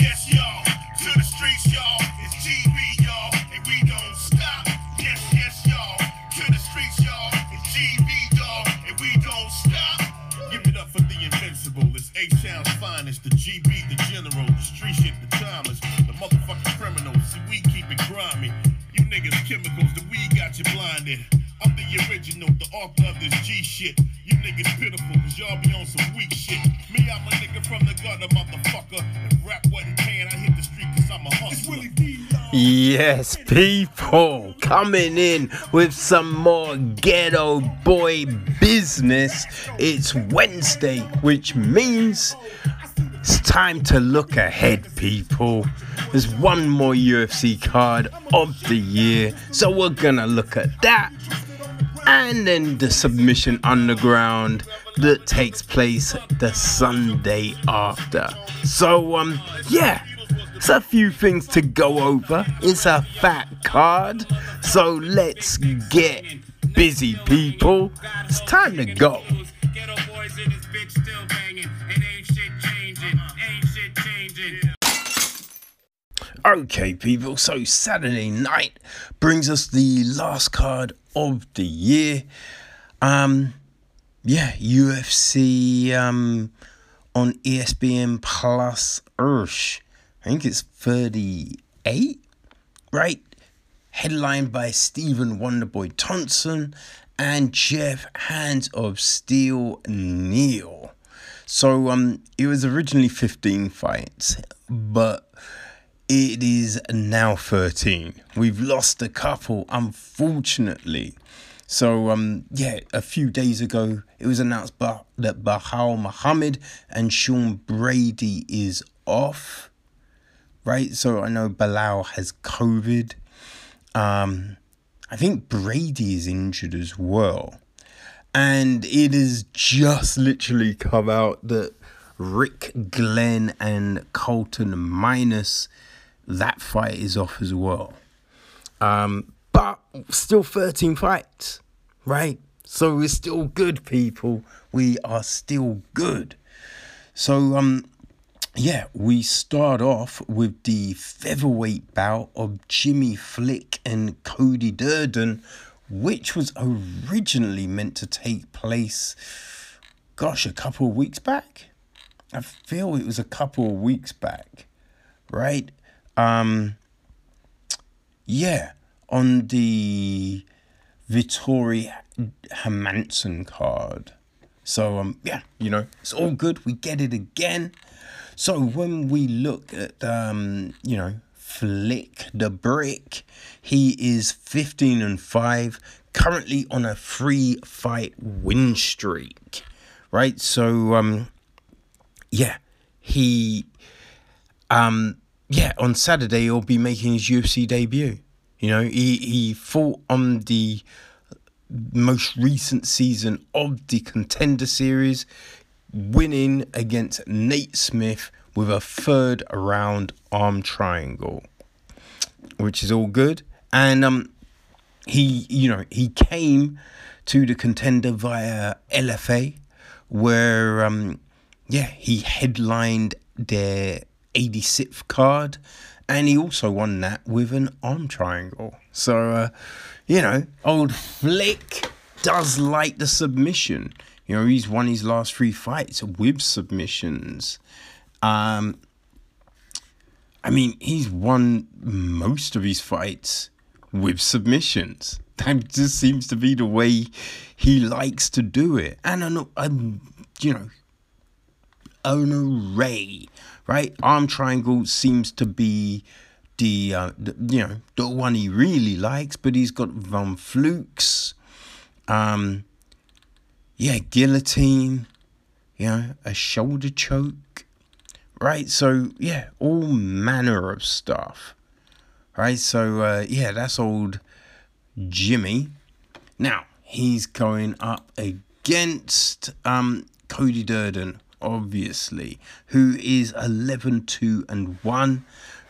yes, y'all. Yes, people coming in with some more ghetto boy business. It's Wednesday, which means it's time to look ahead, people. There's one more UFC card of the year, so we're gonna look at that. And then the submission underground that takes place the Sunday after. So, um, yeah, it's a few things to go over. It's a fat card. So let's get busy, people. It's time to go. Okay, people, so Saturday night brings us the last card of the year. Um, yeah, UFC um, on ESPN Plus Ursh. I think it's 38, right? Headlined by Stephen Wonderboy Thompson and Geoff Hands of Steel Neal. So um, it was originally 15 fights, but it is now 13. We've lost a couple, unfortunately. So, um, yeah, a few days ago, it was announced that Belal Muhammad and Sean Brady is off. Right? So, I know Belal has COVID. Um, I think Brady is injured as well. And it has just literally come out that Rick Glenn and Carlton Minus, that fight is off as well. Um, but still 13 fights, right? So we're still good, people. We are still good. So, um, yeah, we start off with the featherweight bout of Jimmy Flick and Cody Durden, which was originally meant to take place, gosh, a couple of weeks back. I feel it was a couple of weeks back, right? Um, yeah, on the Vettori Hermansson card. So um, yeah, you know, it's all good. We get it again. So when we look at um, you know, Flick the Brick, he is 15 and 5, currently on a free fight win streak. Right? So um yeah, he um yeah, on Saturday he'll be making his UFC debut. You know, he he fought on the most recent season of the contender series, winning against Nate Smith with a third round arm triangle, which is all good. And um, he, you know, he came to the contender via LFA, where um, yeah, he headlined their 86th card, and he also won that with an arm triangle. So, uh, you know, old Flick does like the submission. You know, he's won his last three fights with submissions. Um, I mean, he's won most of his fights with submissions. That just seems to be the way he likes to do it. And an, um, you know, an array, right? Arm triangle seems to be the, uh, the you know the one he really likes, but he's got Von Flues, um, yeah, guillotine, you know, a shoulder choke, right? So yeah, all manner of stuff, right? So uh, yeah, that's old Jimmy. Now he's going up against um, Cody Durden, obviously, who is 11 2 and 1,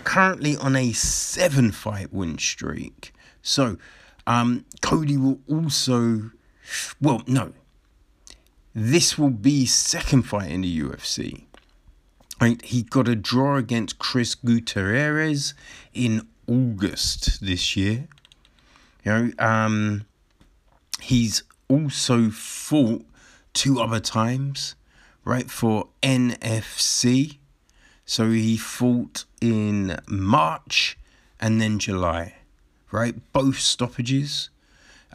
currently on a seven fight win streak. So, um, Cody will also, well, no, this will be second fight in the UFC. Right, he got a draw against Chris Gutierrez in August this year. You know, um, he's also fought two other times, right, for NFC. So he fought in March and then July, right? Both stoppages.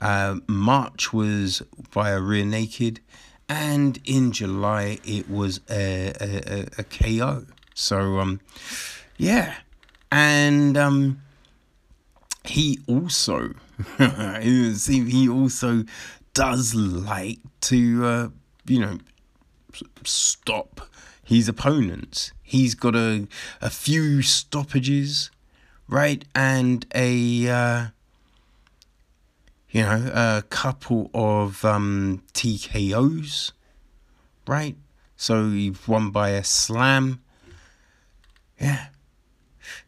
Uh, March was via rear naked, and in July it was a, a, a, a KO. So, um, yeah. And um, he also, he also does like to, uh, you know, stop his opponents. He's got a a few stoppages, right, and a uh, you know a couple of um, TKOs, right. So you've won by a slam. Yeah,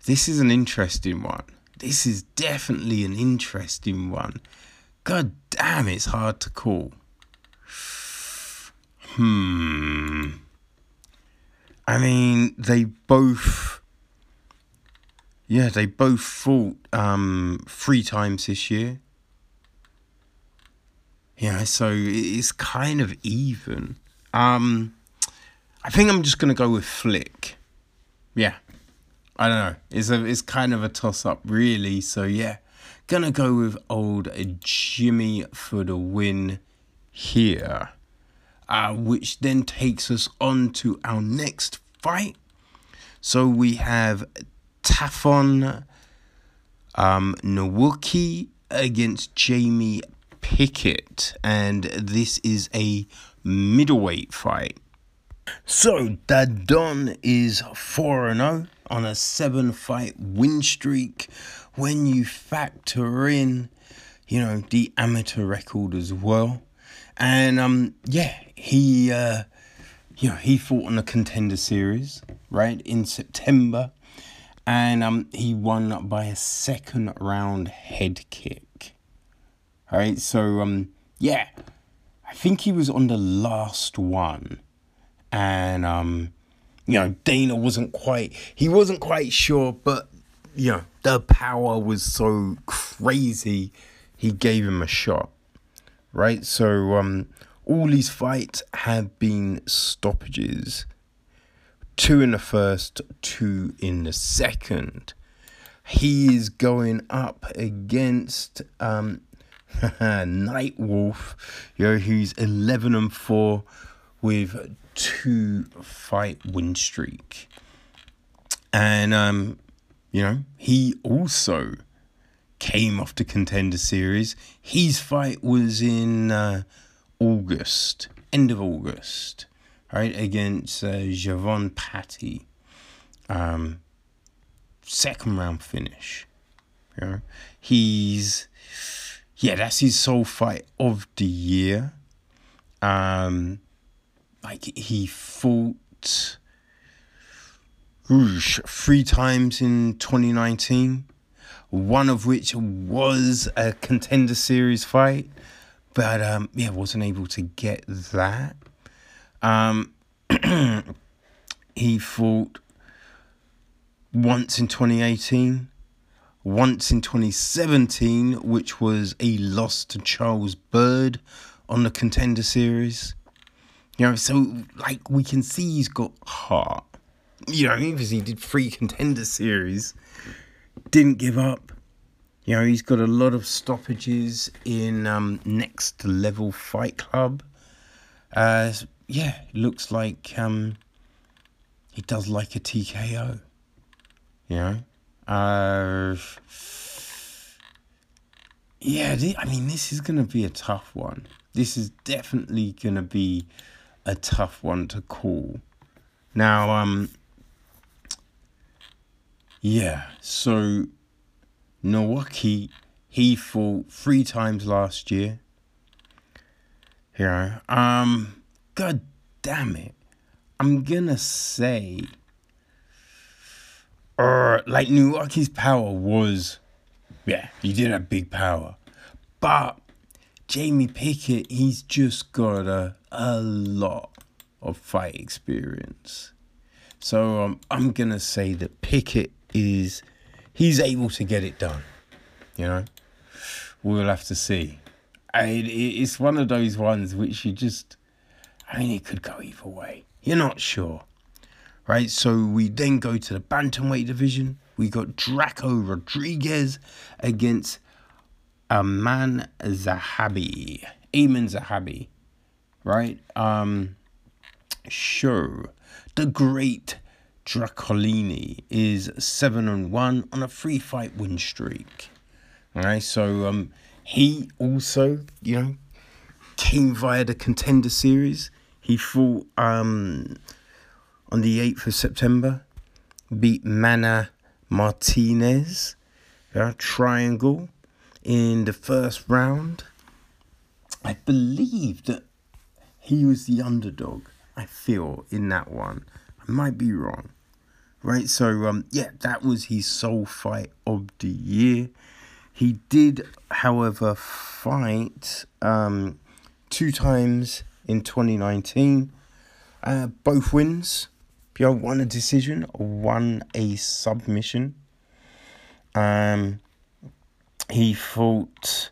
this is an interesting one. This is definitely an interesting one. God damn, it's hard to call. Hmm. I mean, they both. Yeah, they both fought um, three times this year. Yeah, so it's kind of even. Um, I think I'm just gonna go with Flick. Yeah, I don't know. It's a it's kind of a toss up, really. So yeah, gonna go with old Jimmy for the win here uh, which then takes us on to our next fight. So we have Tafon um, Nchukwi against Jamie Pickett, and this is a middleweight fight. So Dadon is 4 0 on a seven fight win streak. When you factor in, you know, the amateur record as well. And um, yeah, he uh, you know he fought on the contender series right in September, and um, he won by a second round head kick. All right, so um, yeah, I think he was on the last one, and um, you know Dana wasn't quite he wasn't quite sure, but you know the power was so crazy, he gave him a shot right? So um, all these fights have been stoppages. Two in the first, two in the second. He is going up against um, Nightwolf, know, who's 11 and 4 with two fight win streak. And, um, you know, he also came off the contender series. His fight was in uh, August, end of August, right, against uh, Javon Patty. Um, second round finish. You know? He's, yeah, that's his sole fight of the year. Um, like he fought Rouge three times in 2019 one of which was a contender series fight, but um, yeah, wasn't able to get that. Um, he fought once in 2018, once in 2017, which was a loss to Charles Byrd on the contender series. You know, so like we can see he's got heart. You know, because he did three contender series didn't give up. You know, he's got a lot of stoppages in um, Next Level Fight Club. Uh, yeah, looks like um, he does like a TKO. You know? Uh, yeah, I mean, this is going to be a tough one. This is definitely going to be a tough one to call. Now, um, yeah, so Nchukwi, he fought three times last year. Here, um, god damn it. I'm gonna say, uh, like Nchukwi's power was, yeah, he did have big power, but Jamie Pickett, he's just got a, a lot of fight experience. So um, I'm gonna say that Pickett is he's able to get it done. You know, we'll have to see. It, it's one of those ones which you just, I mean, it could go either way. You're not sure, right? So we then go to the bantamweight division. We got Drako Rodriguez against Aiemann Zahabi, Aiemann Zahabi, right? Um, sure. The great Dracolini is seven and one on a three fight win streak. All right, so um, he also, you know, came via the contender series. He fought um on the eighth of September, beat Mana Martinez, yeah, triangle in the first round. I believe that he was the underdog. I feel in that one. I might be wrong. Right, so um, yeah, that was his sole fight of the year. He did, however, fight um, two times in 2019. Uh, both wins. You won a decision, won a submission. Um, he fought.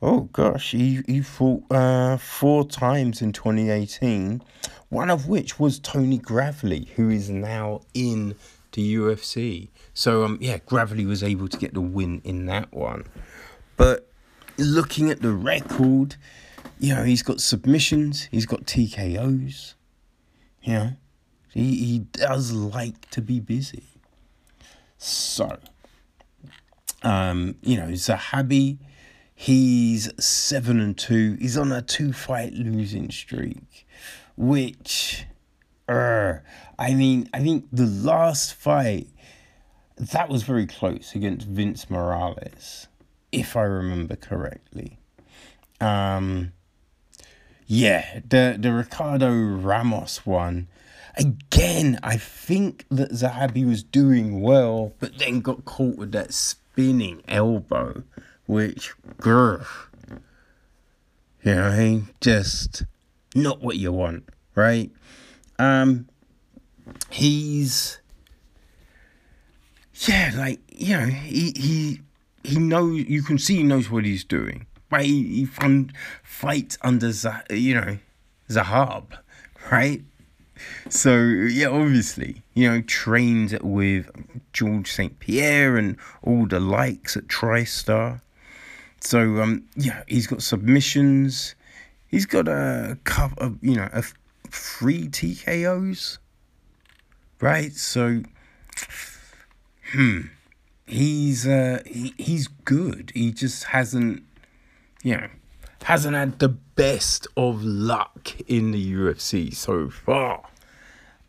Oh gosh, he, he fought uh, four times in 2018, one of which was Tony Gravely, who is now in the UFC. So um yeah, Gravely was able to get the win in that one. But looking at the record, you know, he's got submissions, he's got TKOs. Know, he, he does like to be busy. So, um, you know, Zahabi, he's seven and two. He's on a two fight losing streak, which, uh, I mean, I think the last fight that was very close against Vince Morales, if I remember correctly. Um, yeah, the the Ricardo Ramos one. Again, I think that Zahabi was doing well, but then got caught with that spinning elbow, which, grr, you know, I mean, just not what you want, right? Um, he's yeah, like you know, he he he knows. You can see he knows what he's doing. Right? He, fun, fights under you know, Zahab, right? So yeah, obviously, you know, trained with Georges St. Pierre and all the likes at TriStar. So um, yeah, he's got submissions. He's got a couple of you know a three TKOs, right? So hmm, he's uh, he, he's good. He just hasn't, you know, hasn't had the best of luck in the UFC so far.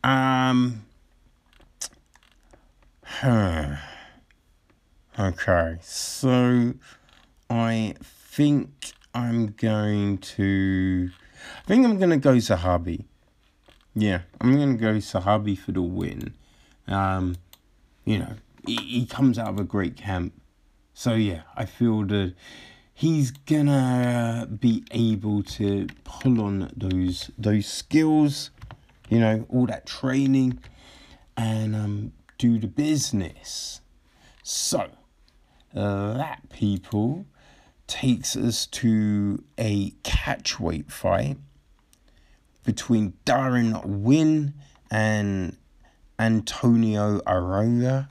Um. Okay, so I think I'm going to. I think I'm gonna go Zahabi. Yeah, I'm gonna go Zahabi for the win. Um, you know, he, he comes out of a great camp. So yeah, I feel that he's gonna be able to pull on those those skills, you know, all that training, and um, do the business. So that people takes us to a catchweight fight between Deron Winn and Antonio Arroyo.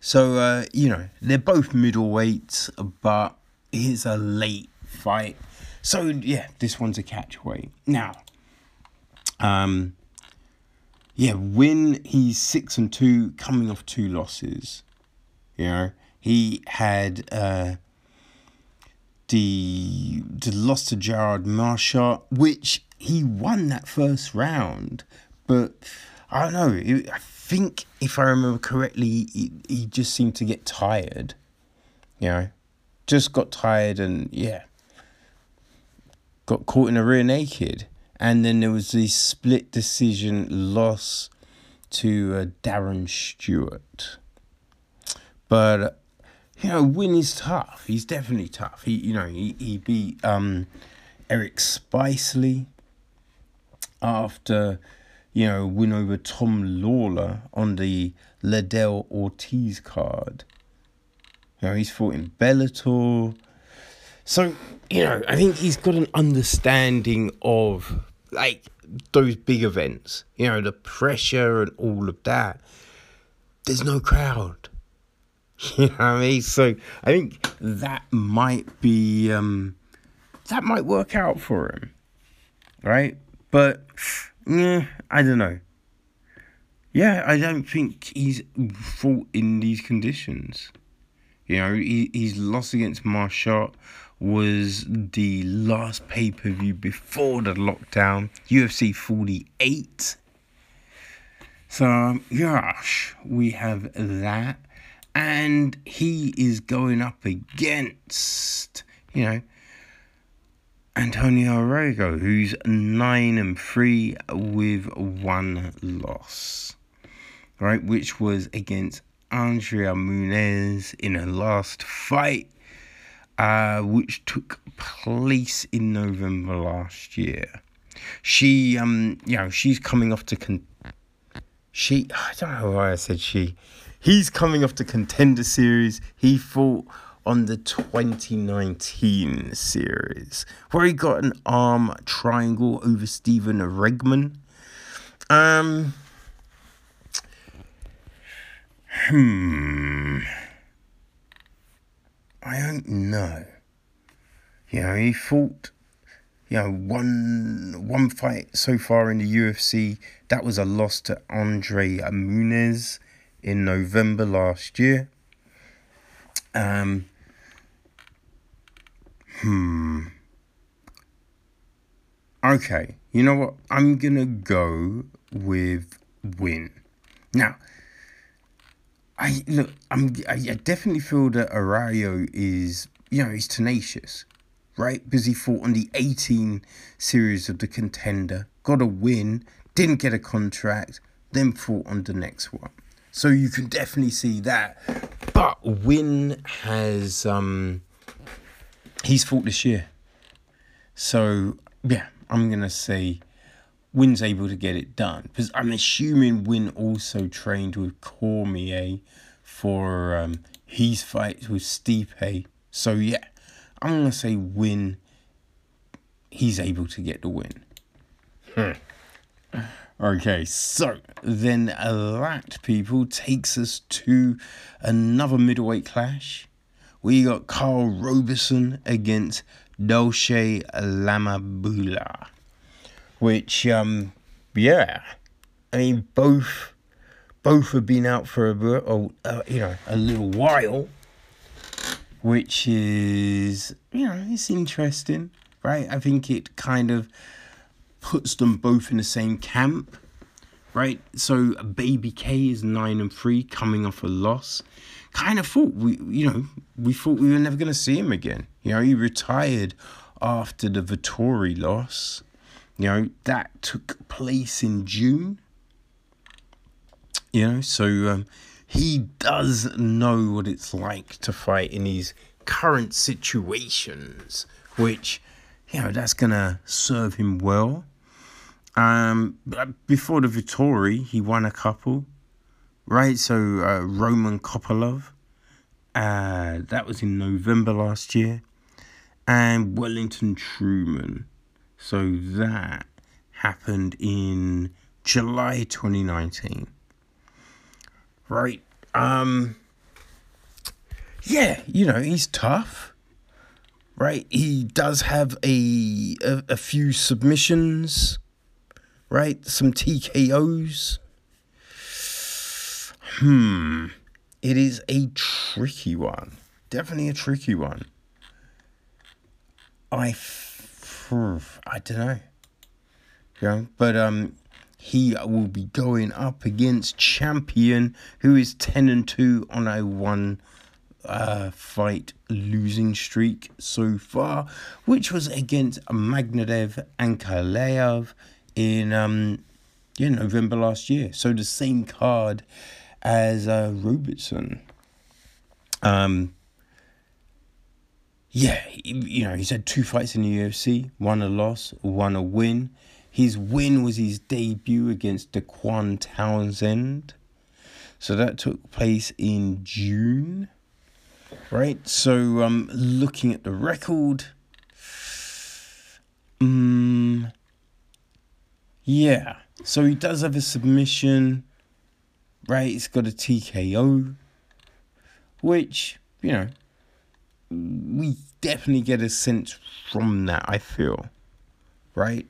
So, uh, you know, they're both middleweights, but it's a late fight. So, yeah, this one's a catchweight. Now, um, yeah, Winn, he's six and two, coming off two losses. You know, he had uh, the the loss to Gerald Meerschaert, which he won that first round, but I don't know. I think if I remember correctly, he, he just seemed to get tired. You know, just got tired and yeah, got caught in a rear naked. And then there was the split decision loss to uh, Darren Stewart. But you know, Winn is tough. He's definitely tough. He, you know, he, he beat um, Eric Spicely after you know, win over Tom Lawler on the Liddell Ortiz card. You know, he's fought in Bellator. So, you know, I think he's got an understanding of like those big events, you know, the pressure and all of that. There's no crowd. You know what I mean? So I think that might be um that might work out for him. Right? But yeah, I don't know. Yeah, I don't think he's fought in these conditions. You know, he, his loss against Meerschaert was the last pay per view before the lockdown, UFC 48. So, um, gosh, we have that. And he is going up against, you know, Antonio Arroyo, who's 9 and 3 with one loss, right? Which was against Andrea Muniz in her last fight, uh, which took place in November last year. She, um, you know, she's coming off to con. She, I don't know why I said she. He's coming off the contender series. He fought on the 2019 series, where he got an arm triangle over Stephen Regman. Um, hmm. I don't know. You know, he fought, you know, one one fight so far in the UFC. That was a loss to Andre Muniz in November last year. Um, Hmm. Okay, you know what? I'm gonna go with win. Now, I look. I'm. I definitely feel that Arroyo is. You know, he's tenacious, right? Because he fought on the 18 series of the contender, got a win, didn't get a contract, then fought on the next one. So you can definitely see that. But Winn has um he's fought this year. So, yeah, I'm to say Winn's able to get it done. Because I'm assuming Winn also trained with Cormier for um, his fights with Stipe. So, yeah, I'm going to say Winn, he's able to get the win. Hmm. Okay, so then that, people, takes us to another middleweight clash we got Karl Roberson against Dalcha Lungiambula, which, um, yeah, I mean, both both have been out for a uh, you know a little while, which is you know it's interesting, right? I think it kind of puts them both in the same camp, right? So Baby K is nine and three, coming off a loss kind of thought we, you know, we thought we were never going to see him again. You know, he retired after the Vettori loss. You know, that took place in June. You know, so um, he does know what it's like to fight in these current situations, which, you know, that's going to serve him well. Um, before the Vettori, he won a couple right? So uh, Roman Kopylov, uh, that was in November last year, and Wellington Turman. So that happened in July 2019. Right. Um yeah, you know, he's tough. Right? He does have a a, a few submissions, right? Some TKOs Hmm. It is a tricky one. Definitely a tricky one. I, I don't know. Yeah, but um, he will be going up against champion who is ten and two on a one uh, fight losing streak so far, which was against Magomed and Ankalaev in um, yeah November last year. So the same card as uh, Roberson. Um, yeah, you know, he's had two fights in the UFC, one a loss, one a win. His win was his debut against Dequan Townsend. So that took place in June. Right? So um looking at the record. Um, yeah. So he does have a submission. Right? he's got a TKO. Which, you know, we definitely get a sense from that, I feel. Right?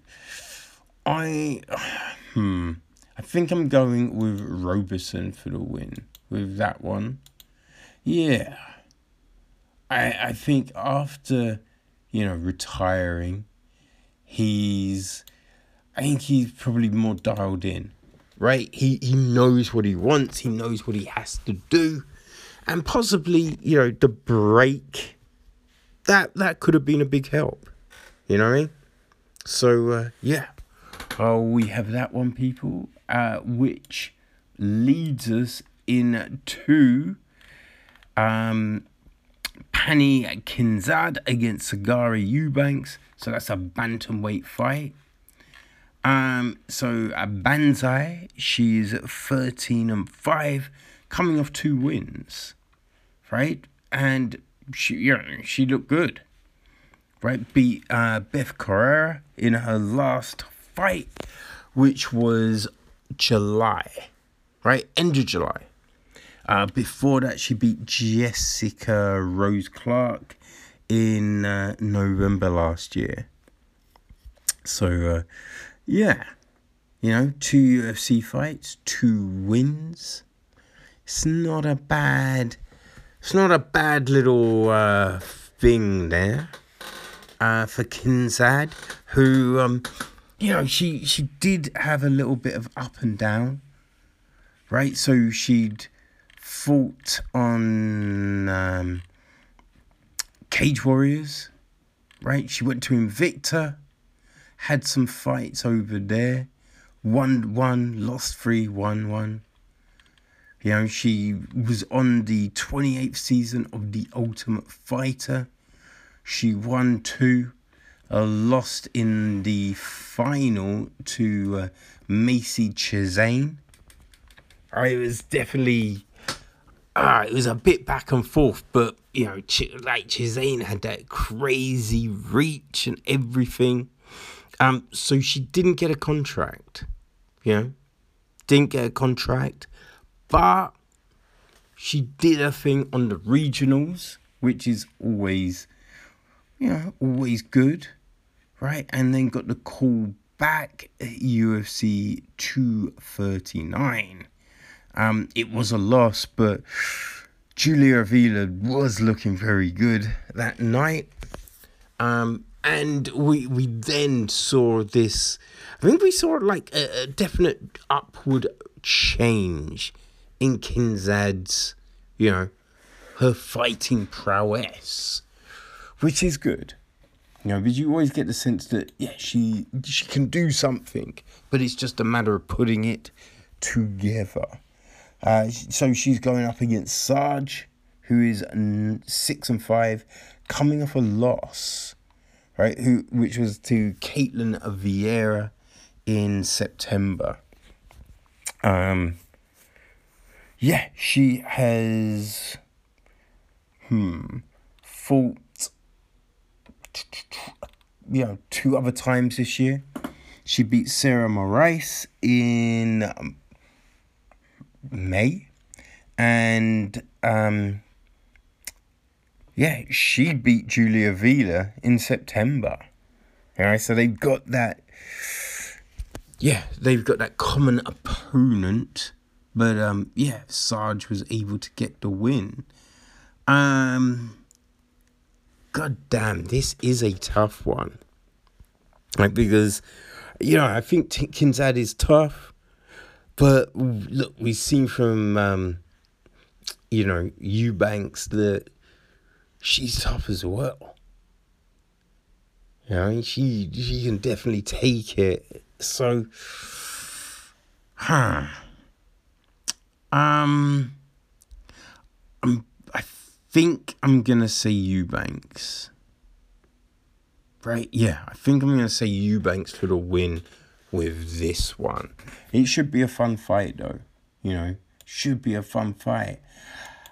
I hmm I think I'm going with Roberson for the win with that one. Yeah. I I think after, you know, retiring, he's I think he's probably more dialed in. Right? He he knows what he wants, he knows what he has to do. And possibly, you know, the break that that could have been a big help. You know what I mean? So uh, yeah. Oh, we have that one, people, uh, which leads us into um, Pannie Kianzad against Sijara Eubanks. So that's a bantamweight fight. Um, so uh, Banzai, she's 13 and 5, coming off two wins, right? And she, yeah, she looked good, right? Beat uh, Bethe Correia in her last fight, which was July, right? End of July. Uh, before that, she beat Jessica Rose Clark in uh, November last year. So, uh, yeah, you know, two UFC fights, two wins. It's not a bad, it's not a bad little uh, thing there uh, for Kianzad, who um, you know, she she did have a little bit of up and down, right? So she'd fought on um, Cage Warriors, right? She went to Invicta, had some fights over there, won one, lost three, won one. You know, she was on the 28th season of The Ultimate Fighter. She won two, uh, lost in the final to uh, Macy Chiasson. Uh, it was definitely, uh, it was a bit back and forth, but you know, like Chiasson had that crazy reach and everything. Um, so she didn't get a contract, you know, didn't get a contract, but she did a thing on the regionals, which is always, you know, always good right? And then got the call back at UFC 239. Um, it was a loss, but Julia Avila was looking very good that night. Um, and we we then saw this. I think we saw like a, a definite upward change in Kianzad's, you know, her fighting prowess, which is good. You know, because you always get the sense that yeah, she she can do something, but it's just a matter of putting it together. Uh, so she's going up against Sarge, who is six and five, coming off a loss, right? Who which was to Ketlen Vieira in September. Um. Yeah, she has. Hmm. Fought you know, two other times this year. She beat Sarah Moras in um, May. And um, yeah, she beat Julia Vila in September. All right, so they've got that. Yeah, they've got that common opponent, but um, yeah, Sarge was able to get the win. Um, God damn, this is a tough one. Like, because, you know, I think T- Kianzad is tough, but look, we've seen from, um, you know, Eubanks that she's tough as well. You know, she she can definitely take it. So, huh? Um, I'm I think I'm gonna say Eubanks. Right? Yeah, I think I'm gonna say Eubanks for the win with this one. It should be a fun fight, though. You know, should be a fun fight.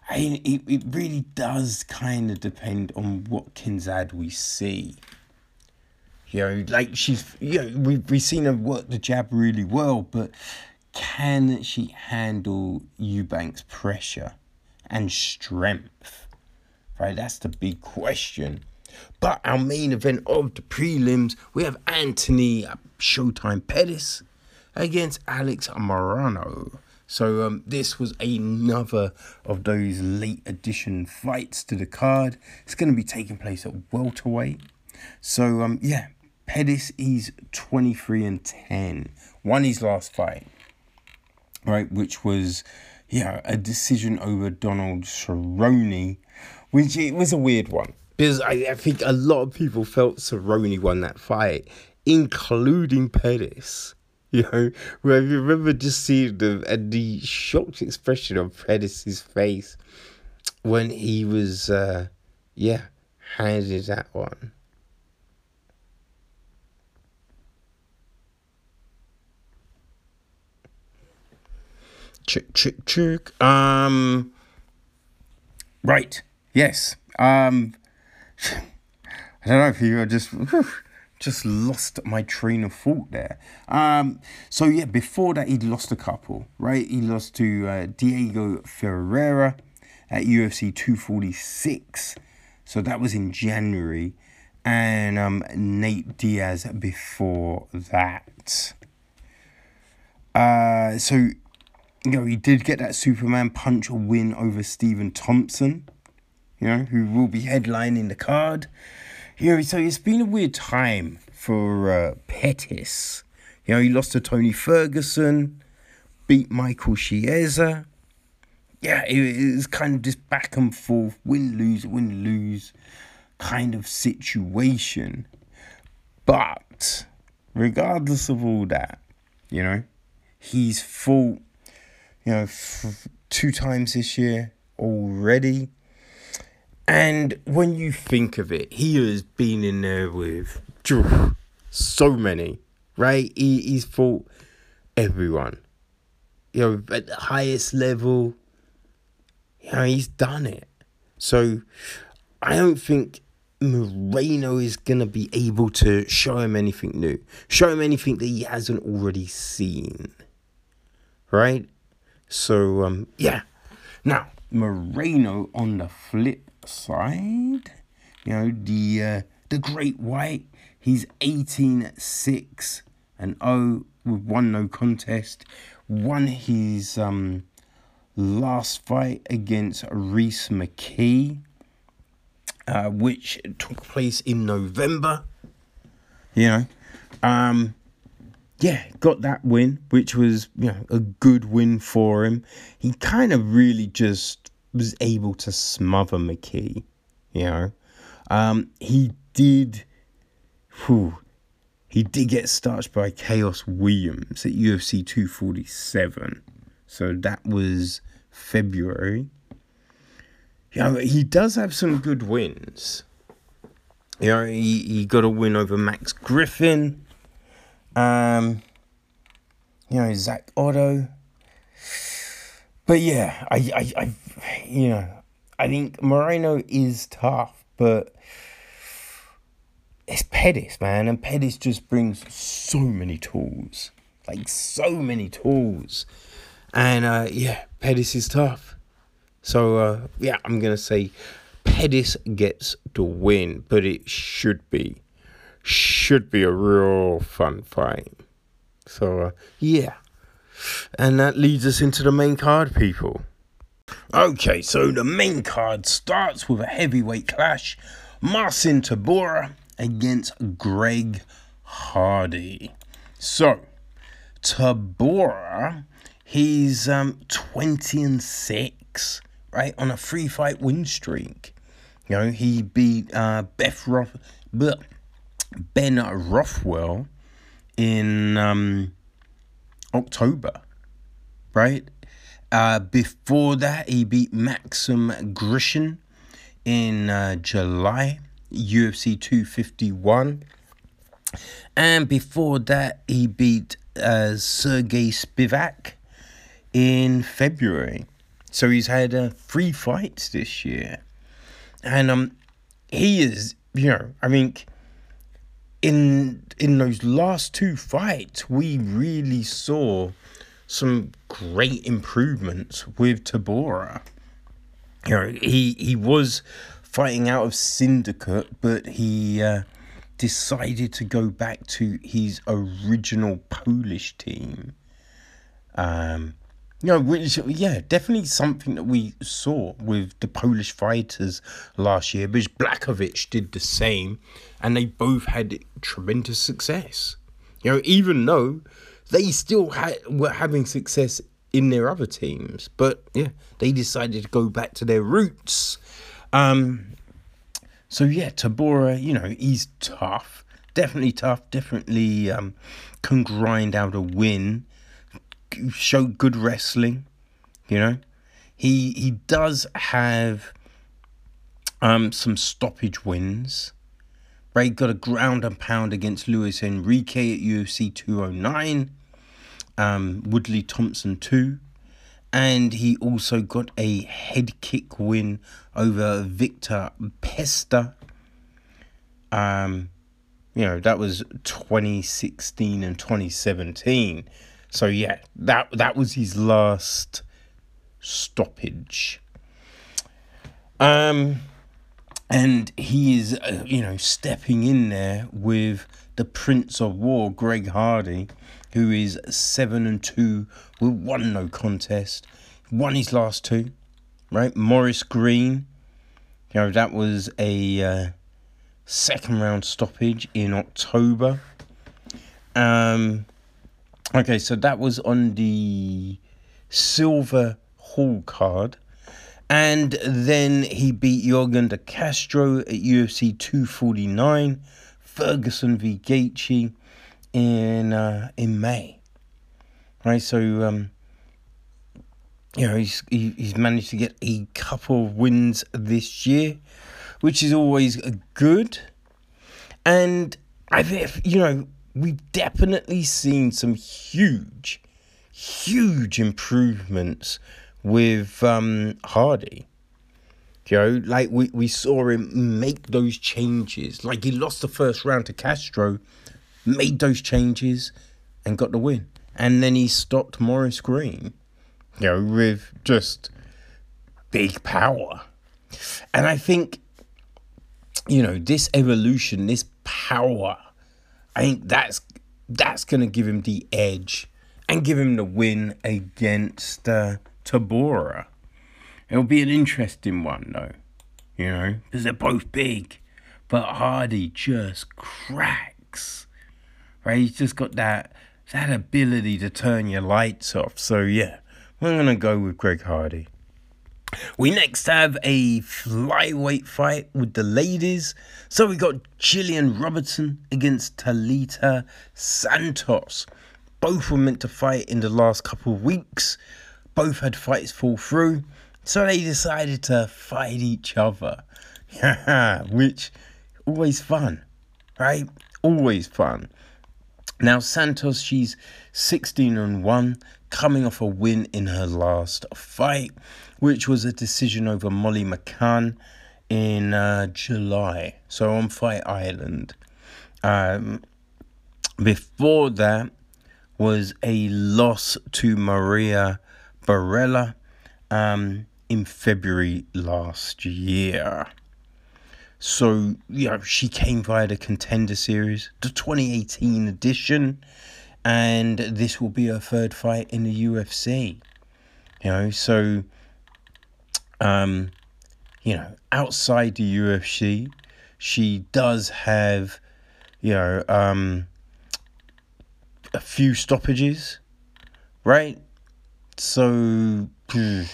I mean, it, it really does kind of depend on what Kianzad we see. You know, like she's, you know, we've, we've seen her work the jab really well, but can she handle Eubank's pressure and strength? Right, that's the big question. But our main event of the prelims, we have Anthony Showtime Pettis against Alex Morono. So um, this was another of those late addition fights to the card. It's going to be taking place at welterweight. So um, yeah, Pettis is 23 and 10. Won his last fight, right, which was yeah a decision over Donald Cerrone, which it was a weird one because I, I think a lot of people felt Cerrone won that fight, including Pettis. You know, where you remember just seeing the and the shocked expression on Pettis's face when he was, uh, yeah, handed that one. Chick, chick, chick. Um. Right. Yes. Um. I don't know if you are just. Just lost my train of thought there. Um, so yeah, before that he'd lost a couple, right? He lost to uh, Diego Ferreira at UFC 246. So that was in January, and um, Nate Diaz before that. Uh, so you know he did get that Superman punch win over Stephen Thompson, you know, who will be headlining the card. You know, so it's been a weird time for uh, Pettis. You know, he lost to Tony Ferguson, beat Michael Chiesa. Yeah, it, it was kind of just back and forth, win lose, win lose kind of situation. But regardless of all that, you know, he's fought, you know, f- two times this year already. And when you think of it, he has been in there with so many, right? He, he's fought everyone. You know, at the highest level, you know, he's done it. So I don't think Morono is going to be able to show him anything new, show him anything that he hasn't already seen. Right? So, um, yeah. Now, Morono on the flip side, you know, the uh, the Great White, he's 18 6 and 0 with one no contest. Won his um, last fight against Rhys McKee, uh, which took place in November. You know, um, yeah, got that win, which was you know a good win for him. He kind of really just was able to smother McKee. You know, um, he did. Whew, he did get starched by Khaos Williams at UFC 247. So that was February. Know, he does have some good wins. You know, he, he got a win over Max Griffin. Um, you know, Zak Ottow. But yeah, I, I, I, you know, I think Morono is tough, but it's Pettis, man, and Pettis just brings so many tools, like so many tools, and uh, yeah, Pettis is tough. So uh, yeah, I'm gonna say Pettis gets the win, but it should be, should be a real fun fight. So uh, yeah. And that leads us into the main card, people. Okay, so the main card starts with a heavyweight clash. Marcin Tybura against Greg Hardy. So, Tabora, he's um 20 and 6, right, on a free fight win streak. You know, he beat uh, Beth Roth, Ben Rothwell in um, October, right? Uh, before that, he beat Maxim Grishin in uh, July, UFC 251. And before that, he beat uh, Sergey Spivak in February. So he's had uh, three fights this year. And um, he is, you know, I mean, in in those last two fights, we really saw some great improvements with Tybura. You know, he he was fighting out of syndicate, but he uh, decided to go back to his original Polish team. Um, you know, which yeah, definitely something that we saw with the Polish fighters last year. Because Blachowicz did the same, and they both had tremendous success. You know, even though they still had were having success in their other teams, but yeah, they decided to go back to their roots. Um, so yeah, Tybura, you know, he's tough, definitely tough, definitely um, can grind out a win, show good wrestling, you know. He he does have um, some stoppage wins. Right, got a ground and pound against Luis Henrique at UFC 209, um, Woodley Thompson 2, and he also got a head kick win over Victor Pesta. Um, you know, that was 2016 and 2017. So yeah, that that was his last stoppage. Um and he is, uh, you know, stepping in there with the Prince of War, Greg Hardy, who is seven and two with one no contest, won his last two, right? Maurice Greene, you know, that was a uh, second round stoppage in October. Um, okay, so that was on the Silva Hall card. And then he beat Yorgan de Castro at UFC 249, Ferguson v Gaethje in uh, in May. Right, so um, you know he's he, he's managed to get a couple of wins this year, which is always good. And I've you know we've definitely seen some huge, huge improvements with um, Hardy. You know, like we, we saw him make those changes. Like he lost the first round to Castro, made those changes, and got the win. And then he stopped Maurice Greene, you know, with just big power. And I think, you know, this evolution, this power, I think that's that's gonna give him the edge and give him the win against uh, Tybura. It'll be an interesting one, though, you know, because they're both big, but Hardy just cracks, right? He's just got that that ability to turn your lights off. So yeah, we're gonna go with Greg Hardy. We next have a flyweight fight with the ladies. So we got Gillian Robertson against Taila Santos. Both were meant to fight in the last couple of weeks. Both had fights fall through. So they decided to fight each other. Which always fun, right? Always fun. Now Santos, she's 16 and 1, coming off a win in her last fight, which was a decision over Molly McCann in uh, July. So on Fight Island. Um, before that was a loss to Maria Borella um, in February last year. So, you know, she came via the Contender Series, the 2018 edition, and this will be her third fight in the UFC. You know, so, um, you know, outside the UFC, she does have, you know, um, a few stoppages, right? So,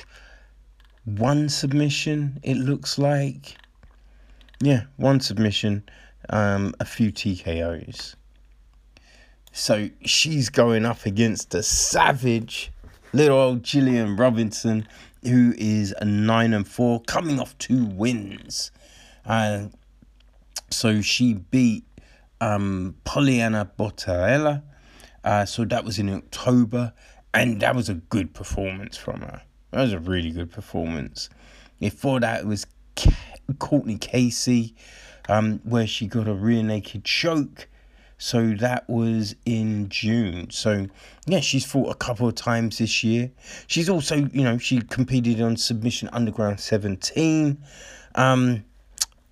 one submission, it looks like. Yeah, one submission, um, a few TKOs. So she's going up against a savage little old Gillian Robinson, who is a nine and four, coming off two wins. Uh, so she beat um, Poliana Botelho. Uh, so that was in October, and that was a good performance from her. That was a really good performance. Before that, it was Courtney Casey, um, where she got a rear naked choke. So that was in June. So yeah, she's fought a couple of times this year. She's also, you know, she competed on Submission Underground 17, um,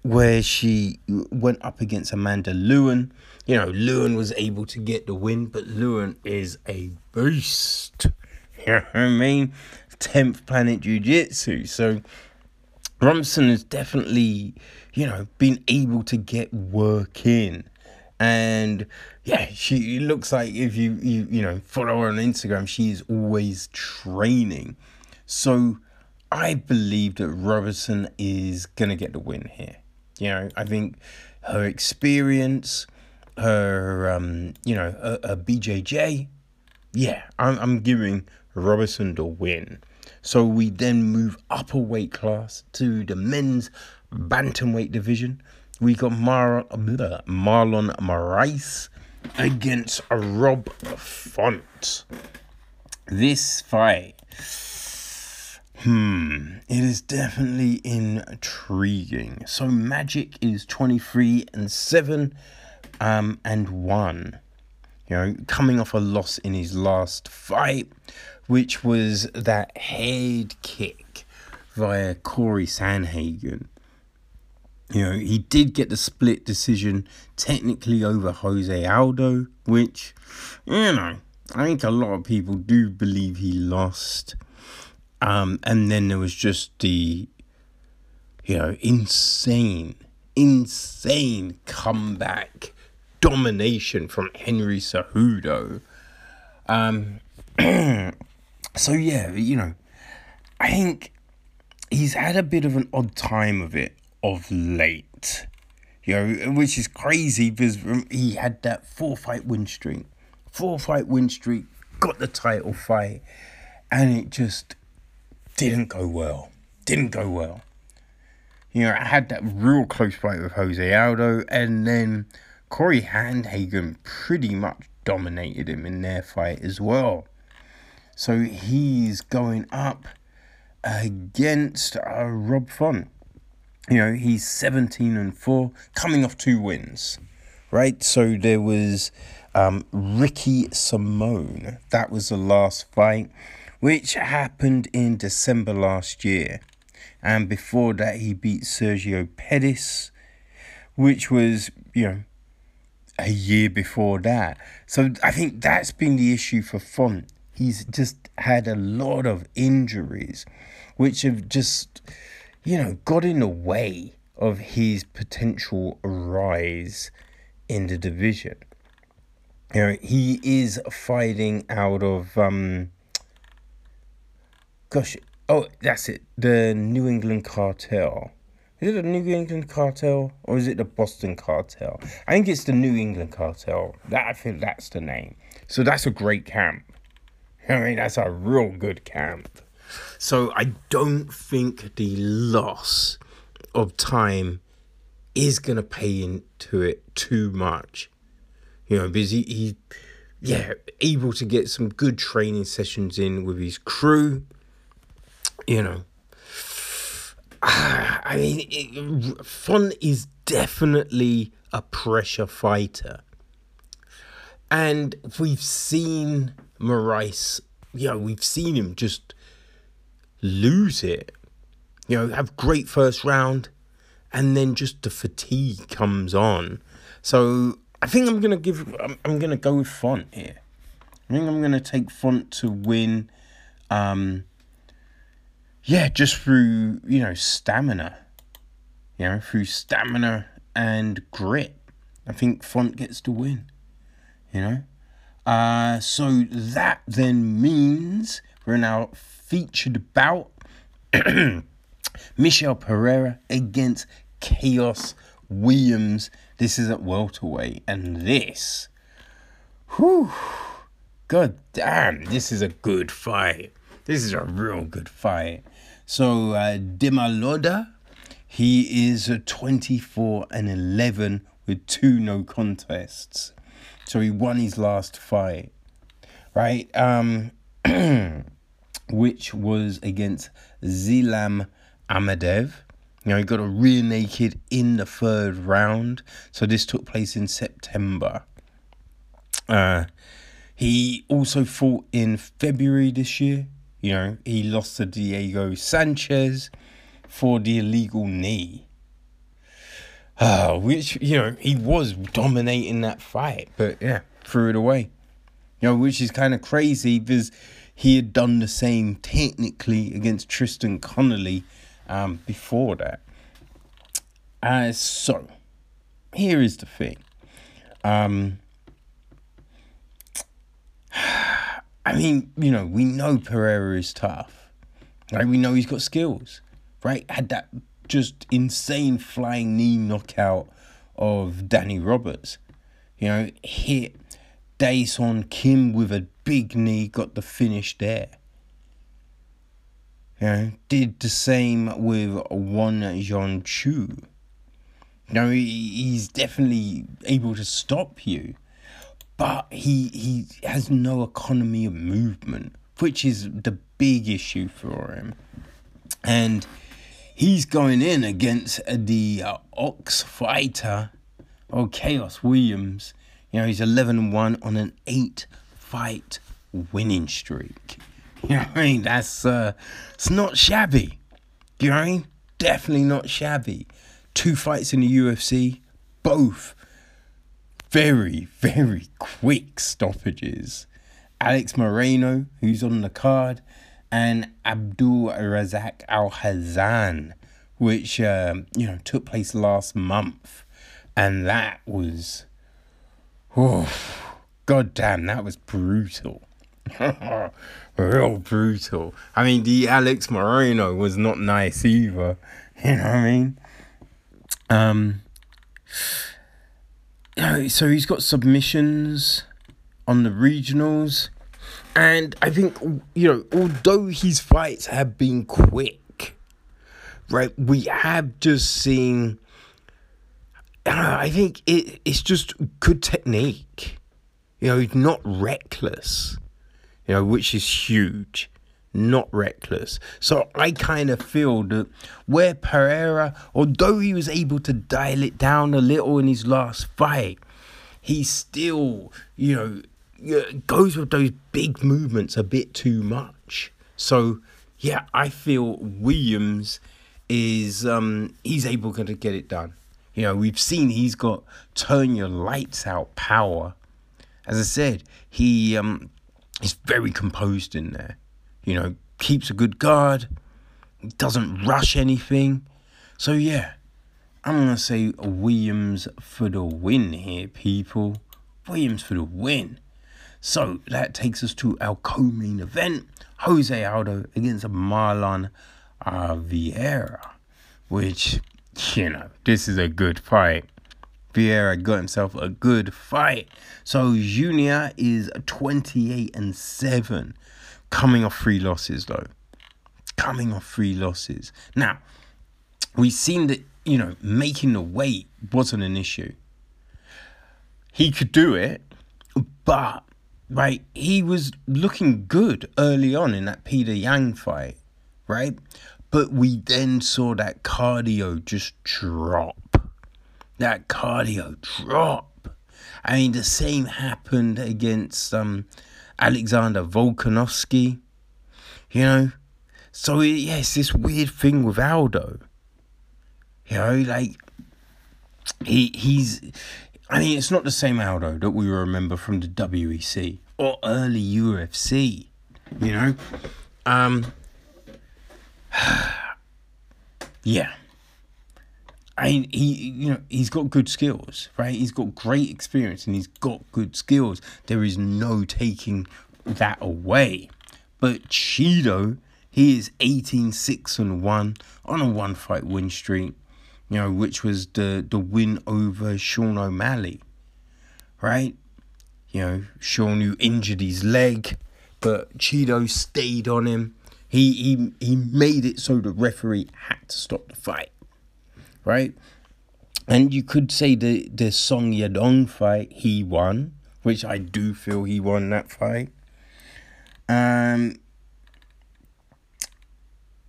where she went up against Amanda Loewen. You know, Loewen was able to get the win, but Loewen is a beast. You know what I mean? 10th Planet Jiu Jitsu. So Robinson has definitely, you know, been able to get work in. And yeah, she looks like if you, you you know follow her on Instagram, she is always training. So I believe that Robertson is gonna get the win here. You know, I think her experience, her um, you know, a, a BJJ, yeah, I'm I'm giving Robertson the win. So we then move up a weight class to the men's bantamweight division. We got Mar- Marlon Moraes against Rob Font. This fight, hmm, it is definitely intriguing. So Magic is 23 and 7 um, and 1. You know, coming off a loss in his last fight which was that head kick via Corey Sandhagen. You know, he did get the split decision technically over Jose Aldo, which, you know, I think a lot of people do believe he lost. Um, and then there was just the, you know, insane, insane comeback domination from Henry Cejudo. Um, so yeah, you know, I think he's had a bit of an odd time of it of late. You know, which is crazy because he had that four fight win streak, four fight win streak, got the title fight, and it just didn't go well. Didn't go well. You know, I had that real close fight with Jose Aldo, and then Corey Sandhagen pretty much dominated him in their fight as well. So he's going up against uh, Rob Font. You know, he's 17 and 4, coming off two wins, right? So there was um, Ricky Simón. That was the last fight, which happened in December last year. And before that, he beat Sergio Pettis, which was, you know, a year before that. So I think that's been the issue for Font he's just had a lot of injuries, which have just, you know, got in the way of his potential rise in the division. You know, he is fighting out of um gosh oh that's it, the New England cartel. Is it the New England cartel or is it the Boston cartel? I think it's the New England cartel. That I think that's the name. So that's a great camp. I mean, that's a real good camp. So I don't think the loss of time is going to pay into it too much. You know, because he, he, yeah, able to get some good training sessions in with his crew. You know, I mean, it, Font is definitely a pressure fighter. And we've seen Moraes, you know, we've seen him just lose it. You know, have great first round, and then just the fatigue comes on. So I think I'm gonna give. I'm, I'm gonna go with Font here. I think I'm gonna take Font to win. Um, yeah, just through you know stamina. You know, through stamina and grit. I think Font gets to win. You know. Uh, so that then means we're now featured bout Michel Pereira against Khaos Williams. This is at welterweight, and this, whew, god damn, this is a good fight. This is a real good fight. So uh, Demolidor, he is a 24 and 11 with two no contests. So he won his last fight, right? Um, which was against Zelim Imadaev. You know, he got a rear naked in the third round. So this took place in September. Uh, he also fought in February this year. You know, he lost to Diego Sanchez for the illegal knee. Uh, which, you know, he was dominating that fight, but yeah, threw it away. You know, which is kind of crazy because he had done the same technically against Tristan Connelly um, before that. Uh, so, here is the thing. Um, I mean, you know, we know Pereira is tough. Right? We know he's got skills. Right? Had that just insane flying knee knockout of Danny Roberts. You know, hit Daeson Kim with a big knee, got the finish there. You know, did the same with Won Jeon Chu. You know, he's definitely able to stop you but he he has no economy of movement, which is the big issue for him. And he's going in against the uh, Ox fighter, or Khaos Williams. You know, he's 11 1 on an eight fight winning streak. You know what I mean? That's, uh, it's not shabby. You know what I mean? Definitely not shabby. Two fights in the UFC, both very, very quick stoppages. Alex Morono, who's on the card, and Abdul Razak Alhassan, which um, you know took place last month, and that was, oh, god damn, that was brutal. Real brutal. I mean, the Alex Morono was not nice either. You know what I mean? Um, Uh, so he's got submissions on the regionals. And I think, you know, although his fights have been quick, right, we have just seen. Uh, I think it, it's just good technique. You know, he's not reckless, you know, which is huge not reckless. So I kind of feel that where Pereira, although he was able to dial it down a little in his last fight, he still, you know, goes with those big movements a bit too much. So yeah, I feel Williams is um he's able to get it done. You know, we've seen he's got turn your lights out power. As I said, he um is very composed in there you know, keeps a good guard, doesn't rush anything. So, yeah, I'm going to say Williams for the win here, people. Williams for the win. So, that takes us to our co main event Jose Aldo against Marlon uh, Vera, which, you know, this is a good fight. Vera got himself a good fight. So Junior is 28 and 7 coming off three losses though. Coming off three losses. Now, we've seen that, you know, making the weight wasn't an issue. He could do it, but right, he was looking good early on in that Petr Yan fight, right? But we then saw that cardio just drop. That cardio drop. I mean, the same happened against um Alexander Volkanovski, you know. So yeah, it's this weird thing with Aldo. You know, like he he's I mean it's not the same Aldo that we remember from the WEC or early UFC, you know. Um yeah. I mean, he, you know, he's got good skills, right? He's got great experience and he's got good skills. There is no taking that away. But Chito, he is 18 6 and 1 on a one fight win streak, you know, which was the, the win over Sean O'Malley, right? You know, Sean who injured his leg, but Chito stayed on him. He, he, he made it so the referee had to stop the fight right? And you could say the the Song Yadong fight he won, which I do feel he won that fight. Um.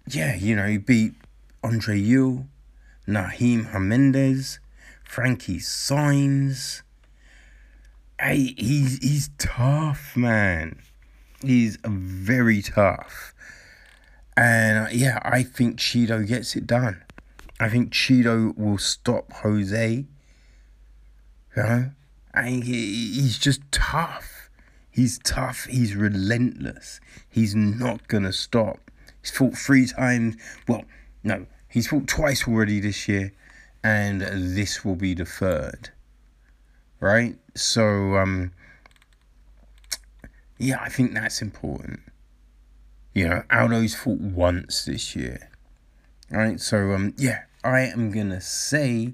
Yeah, you know he beat Andre Ewell, Nohelin Hernandez, Frankie Saenz. Hey, he's he's tough, man. He's very tough. And uh, yeah, I think Chito gets it done. I think Chito will stop Jose. You know? And he, he's just tough. He's tough. He's relentless. He's not going to stop. He's fought three times. Well, no, he's fought twice already this year. And this will be the third. Right? So, um, yeah, I think that's important. You know, Aldo's fought once this year. Right? So, um, yeah, I am gonna say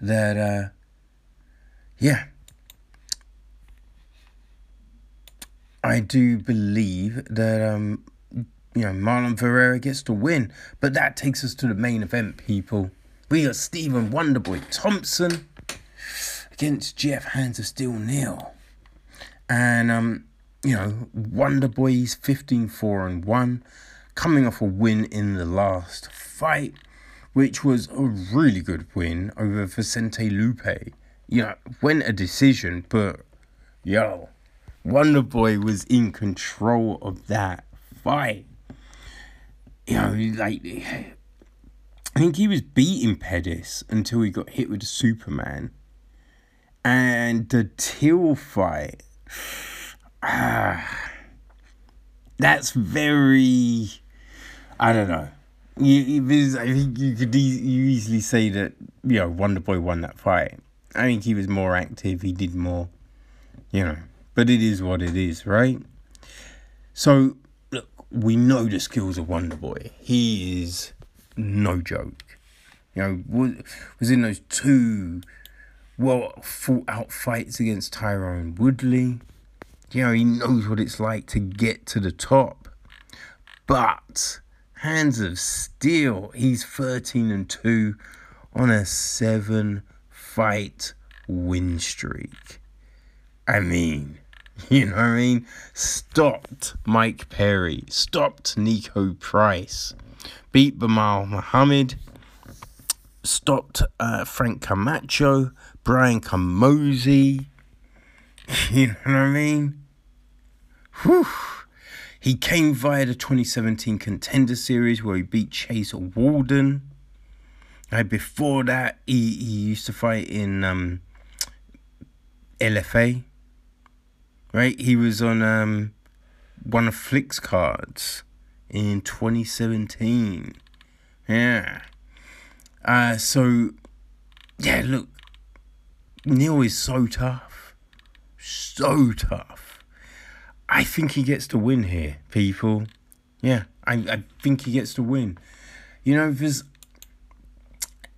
that uh yeah I do believe that um you know Marlon Vera gets to win, but that takes us to the main event, people. We got Stephen Wonderboy Thompson against Geoff Hands of Steel Neal. And um, you know, Wonderboy's 15-4 and 1, coming off a win in the last fight which was a really good win over Vicente Luque. Yeah, went a decision, but yo, Wonder Boy was in control of that fight. You know, like I think he was beating Pettis until he got hit with the Superman. And the Till fight, ah, that's very, I don't know you, I think you could you easily say that you know Wonder Boy won that fight. I think he was more active. He did more, you know. But it is what it is, right? So look, we know the skills of Wonder Boy. He is no joke. You know, was, was in those two well fought out fights against Tyrone Woodley. You know, he knows what it's like to get to the top. But Hands of Steel. He's 13 and 2 on a seven fight win streak. I mean, you know what I mean? Stopped Mike Perry, stopped Niko Price, beat Belal Muhammad, stopped uh, Frank Camacho, Brian Camozzi. You know what I mean? Whew. He came via the 2017 Contender Series where he beat Chase Waldon. Right, before that, he, he used to fight in um, LFA. Right, he was on um, one of Flick's cards in 2017. Yeah. Uh, so, yeah, look, Neal is so tough. So tough. I think he gets to win here, people. Yeah, I, I think he gets to win. You know, because.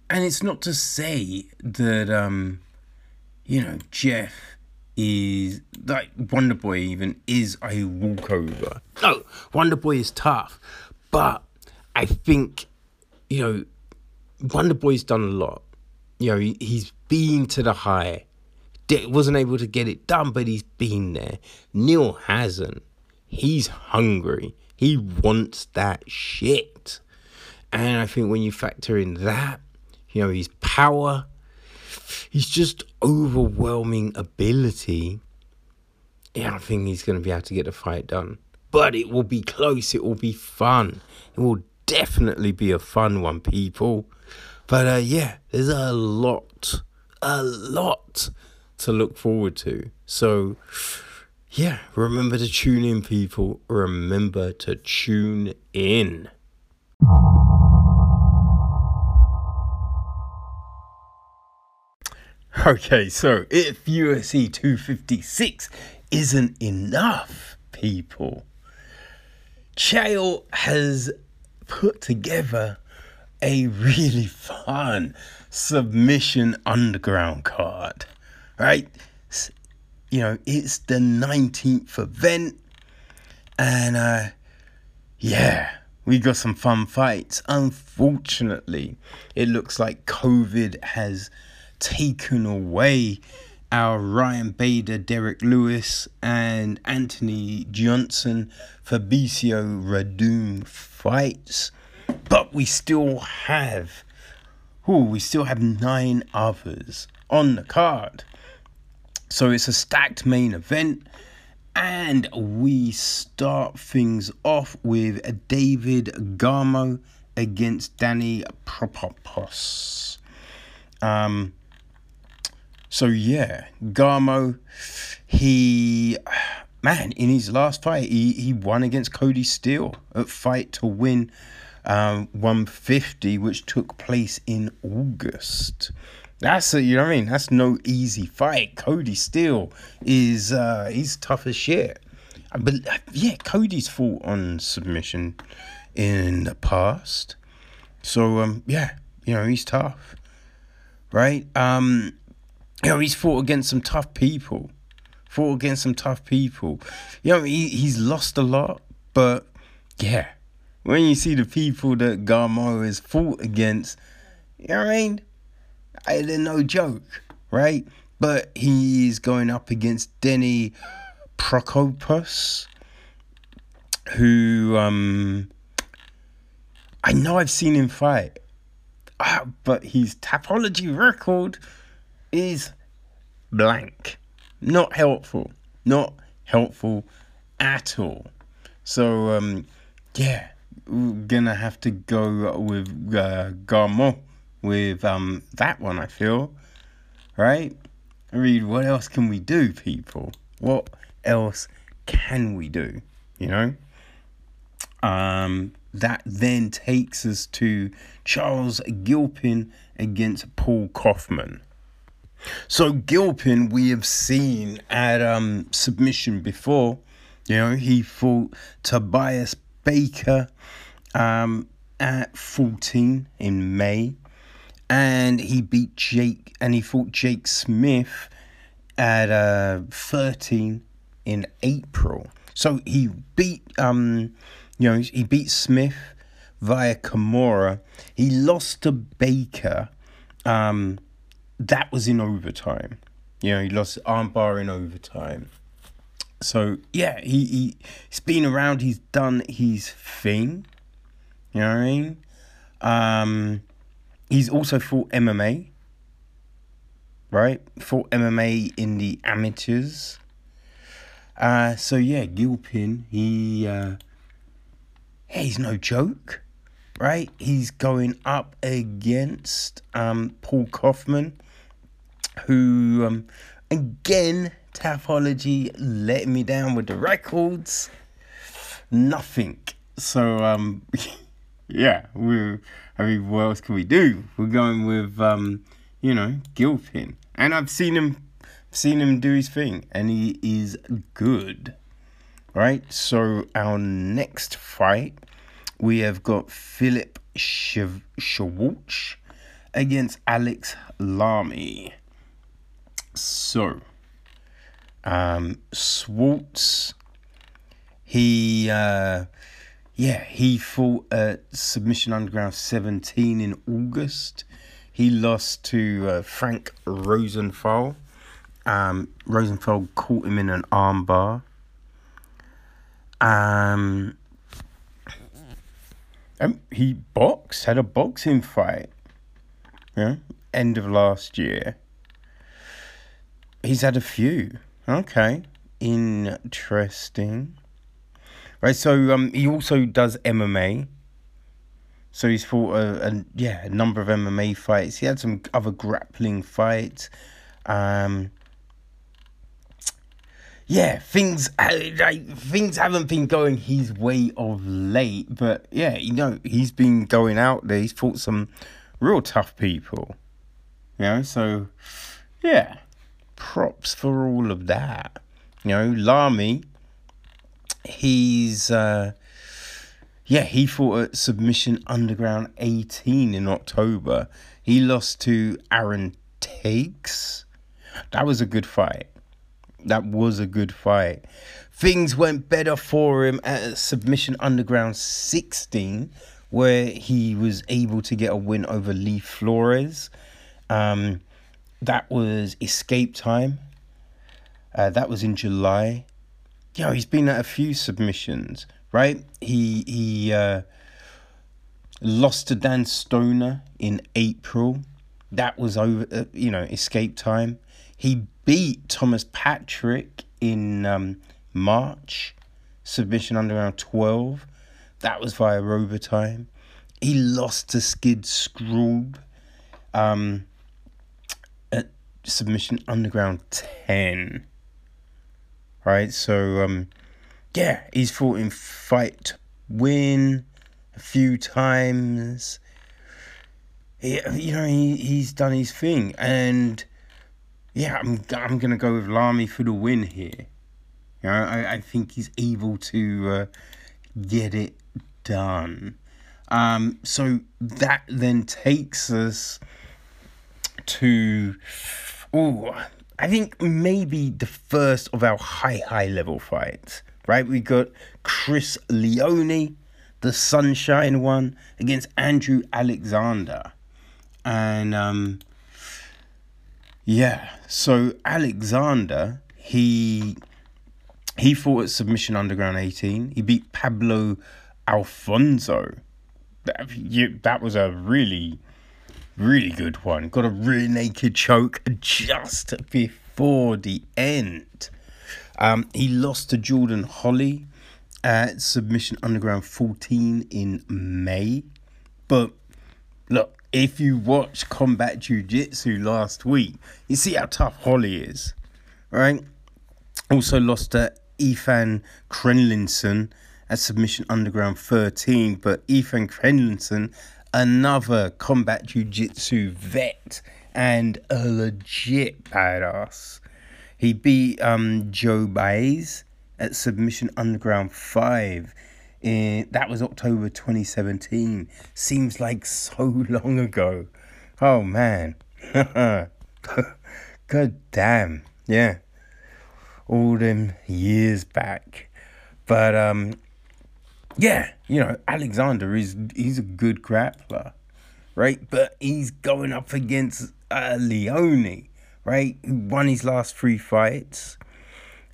And it's not to say that, um, you know, Geoff is. Like, Wonder Boy even is a walkover. No, Wonder Boy is tough. But I think, you know, Wonder Boy's done a lot. You know, he, he's been to the high wasn't able to get it done, but he's been there. Neal hasn't. He's hungry. He wants that shit. And I think when you factor in that, you know, his power, his just overwhelming ability, yeah, I think he's going to be able to get the fight done. But it will be close. It will be fun. It will definitely be a fun one, people. But uh, yeah, there's a lot, a lot to look forward to. So, yeah, remember to tune in, people. Remember to tune in. Okay, so if UFC 256 isn't enough, people, Chael has put together a really fun submission underground card right? You know, it's the 19th event, and uh, yeah, we got some fun fights. Unfortunately, it looks like COVID has taken away our Ryan Bader, Derrick Lewis, and Anthony Johnson Fabricio Werdum fights. But we still have, oh, we still have nine others on the card. So it's a stacked main event. And we start things off with David Garmo against Danny Prokopos. Um, so yeah, Garmo, he man in his last fight, he he won against Cody Steele at Fight to Win, um, 150, which took place in August. That's a, you know what I mean. That's no easy fight. Cody Steele is uh, he's tough as shit. But yeah, Cody's fought on submission in the past, so um yeah, you know he's tough, right? Um, you know, he's fought against some tough people. Fought against some tough people. You know, he, he's lost a lot, but yeah, when you see the people that Garmo has fought against, you know what I mean? They're no joke, right? But he's going up against Denny Prokopos, who um I know I've seen him fight, uh, but his Tapology record is blank. Not helpful. Not helpful at all. So, um, yeah, we're gonna have to go with uh, Garmo with um, that one, I feel. Right? I mean, what else can we do, people? What else can we do? You know? Um, that then takes us to Charles Gilpin against Paul Kaufman. So Gilpin, we have seen at um, submission before. You know, he fought Tobias Baker um, at 14 in May, and he beat Jake, and he fought Jake Smith at uh, 13 in April. So he beat, um, you know, he beat Smith via Kimura. He lost to Baker. Um, that was in overtime. You know, he lost armbar in overtime. So yeah, he, he he's been around. He's done his thing. You know what I mean? Um, he's also fought MMA. Right, fought MMA in the amateurs. Uh, so yeah, Gilpin, he uh, he's no joke, right? He's going up against um, Paul Kaufman who um, again Tapology letting me down with the records. Nothing. So um yeah, we I mean what else can we do? We're going with um, you know, Gilpin. And I've seen him seen him do his thing and he is good. Right? So our next fight we have got Philip Schwartz against Alex Lamy. So, um, Schwartz, he, uh, yeah, he fought at Submission Underground 17 in August. He lost to uh, Frank Rosenthal. Um, caught him in an armbar. Um, um, he boxed, had a boxing fight. Yeah, end of last year. He's had a few. Okay. Interesting. Right, so um, he also does MMA. So he's fought a, a yeah a number of MMA fights. He had some other grappling fights. Um, yeah, things like, things haven't been going his way of late, but yeah, you know he's been going out there. He's fought some real tough people. You know, so yeah props for all of that. You know, Lamy, he's, uh, yeah, he fought at Submission Underground 18 in October. He lost to Aaron Takes. That was a good fight. That was a good fight. Things went better for him at Submission Underground 16, where he was able to get a win over Lee Flores. Um, that was Escape Time. Uh, that was in July. Yeah, he's been at a few submissions, right? He he uh, lost to Dan Stoner in April. That was over, uh, you know, Escape Time. He beat Thomas Patrick in um, March, submission underground 12. That was via overtime. He lost to Skid Scroob um, at submission underground 10. Right, so um, yeah, he's fought in fight win a few times. He, you know, he, he's done his thing, and yeah, I'm I'm gonna go with Lamy for the win here. You know, I, I think he's able to uh, get it done. Um, so that then takes us to oh, I think maybe the first of our high high level fights. Right, we got Chris Leone, the Sunshine one, against Andrew Alexander, and um, yeah, so Alexander he he fought at Submission Underground 18. He beat Pablo Alfonso. That, you, that was a really, really good one. Got a rear naked choke just before the end. Um, he lost to Jordan Holly at Submission Underground 14 in May. But look, if you watch Combat Jiu Jitsu last week, you see how tough Holly is, right? Also lost to Ethan Crelinsten at Submission Underground 13, but Ethan Crelinsten, another combat jiu-jitsu vet and a legit badass. He beat um, Joe Baez at Submission Underground 5. In, that was October 2017. Seems like so long ago. Oh man. God damn. Yeah all them years back. But um, yeah, you know, Alexander is he's a good grappler, right? But he's going up against uh, Leone, right? Who won his last three fights.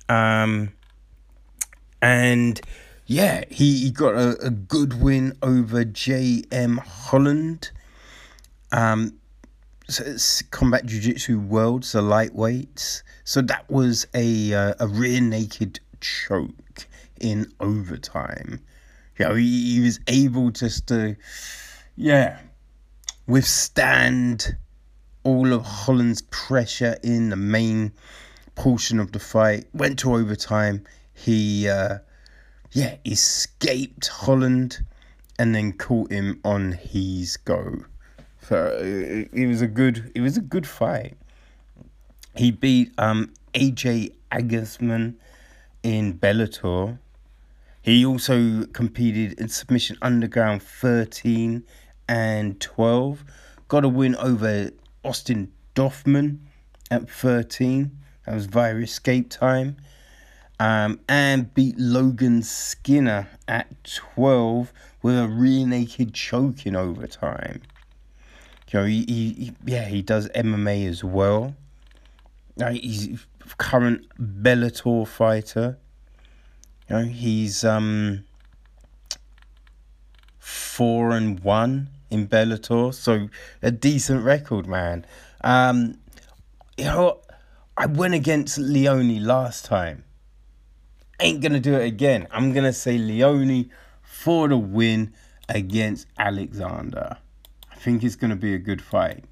Um, and yeah, he, he got a, a good win over J.M. Holland. Um, so it's combat jiu-jitsu worlds, the lightweights. So that was a uh, a rear naked choke in overtime. You know, he, he was able just to, yeah, withstand all of Holland's pressure in the main portion of the fight. Went to overtime. He, uh, yeah, escaped Holland and then caught him on his go. So it, it was a good, it was a good fight. He beat um, AJ Agazarm in Bellator. He also competed in Submission Underground 13 and 12. Got a win over Austin Doffman at 13. That was via escape time. Um, and beat Logan Skinner at 12 with a rear naked choke in overtime. You know, he, he, yeah, he does MMA as well. Uh, he's current Bellator fighter. You know, he's um four and one in Bellator, so a decent record, man. Um, you know, I went against Leone last time. Ain't gonna do it again. I'm gonna say Leone for the win against Alexander. I think it's gonna be a good fight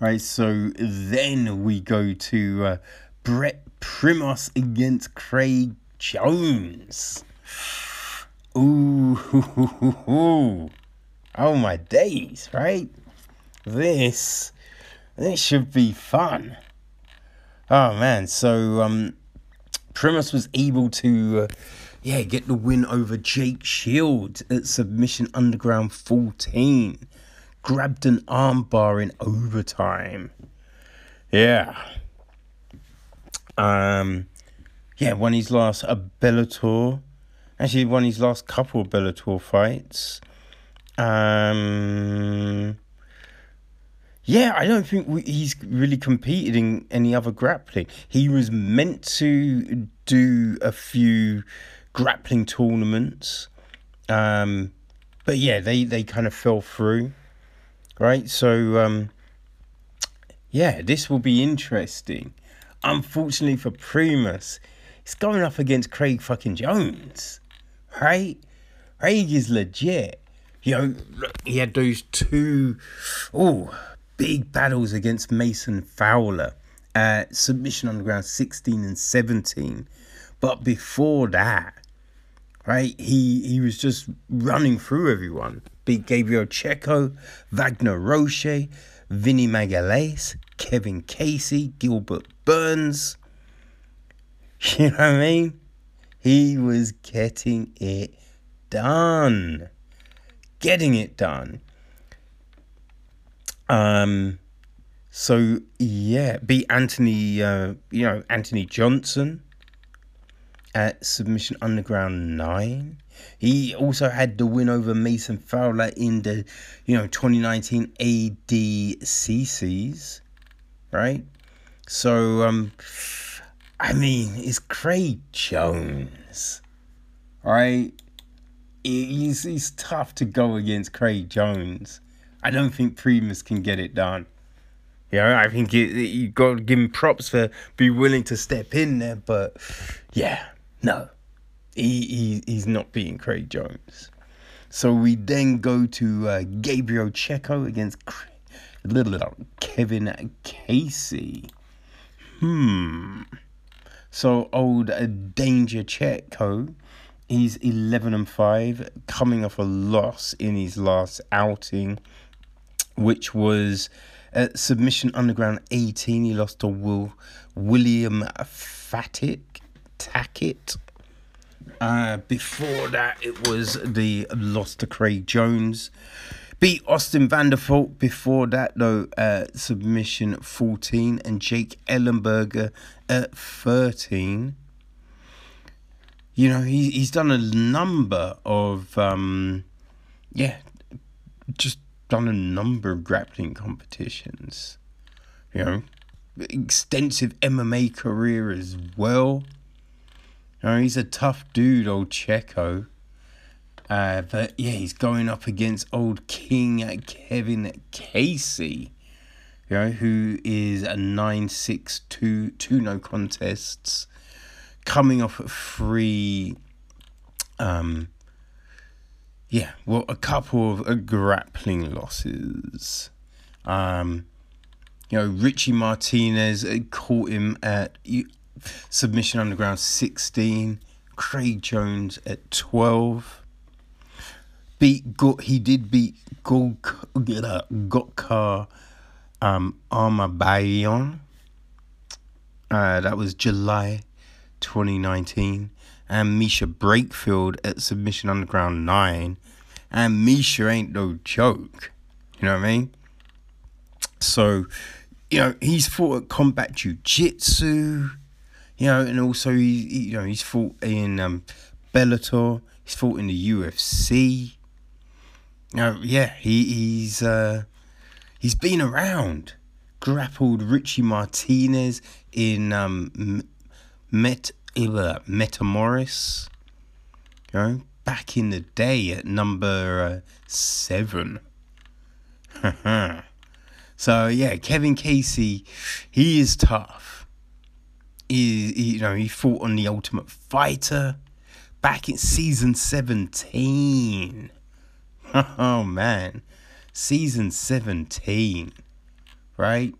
right? So then we go to uh, Brett Primos against Craig Jones. Ooh, oh my days, right? This, this should be fun. Oh man, so um, Primos was able to, uh, yeah, get the win over Jake Shields at Submission Underground 14 grabbed an armbar in overtime. Yeah. Um, yeah, won his last a Bellator. Actually, won his last couple of Bellator fights. Um, yeah, I don't think we, he's really competed in any other grappling. He was meant to do a few grappling tournaments, um, but yeah, they they kind of fell through, right? So um, yeah, this will be interesting. Unfortunately for Primus, he's going up against Craig fucking Jones, right? Craig is legit. You know, he had those two, oh, big battles against Mason Fowler at Submission Underground 16 and 17. But before that, right, he, he was just running through everyone. Beat Gabriel Checco, Wagner Rocha, Vinny Magalhaes, Kevin Casey, Gilbert Burns. You know what I mean? He was getting it done. Getting it done. Um, so yeah, beat Anthony, uh, you know, Anthony Johnson at Submission Underground nine. He also had the win over Mason Fowler in the, you know, 2019 ADCCs, right? So um, I mean, it's Craig Jones, right? He's he's tough to go against Craig Jones. I don't think Primus can get it done. Know, I think it, it, you got to give him props for be willing to step in there, but yeah, no, he, he he's not beating Craig Jones. So we then go to uh, Gabriel Checco against little, little Kevin Casey. Hmm. So old Danger Checco He's 11 and 5, coming off a loss in his last outing which was at Submission Underground 18. He lost to Will William Fatic Tackett. Uh, before that, it was the loss to Craig Jones. Beat Austin Vanderford before that, though, uh, submission 14, and Jake Ellenberger at 13. You know, he, he's done a number of, um, yeah, just done a number of grappling competitions. You know, extensive MMA career as well. You know, he's a tough dude, old Checco. Uh, but yeah, he's going up against old King Kevin Casey, you know, who is a 9 6 2, two no contests, coming off three um, yeah, well, a couple of uh, grappling losses. Um, you know, Richie Martinez uh, caught him at submission underground 16. Craig Jones at 12. Beat got he did beat Gokar um Armabayon. Uh, that was July 2019 and Misha Breakfield at Submission Underground 9. And Misha ain't no joke. You know what I mean? So, you know, he's fought at combat jiu-jitsu, you know, and also he you know, he's fought in um, Bellator, he's fought in the UFC. Know, yeah, he, he's uh, he's been around. Grappled Richie Martinez in um, Met Illa Metamoris. You know, back in the day at number uh, seven. so yeah, Kevin Casey, he is tough. He, he, you know, he fought on the Ultimate Fighter back in season seventeen. oh man, season seventeen, right?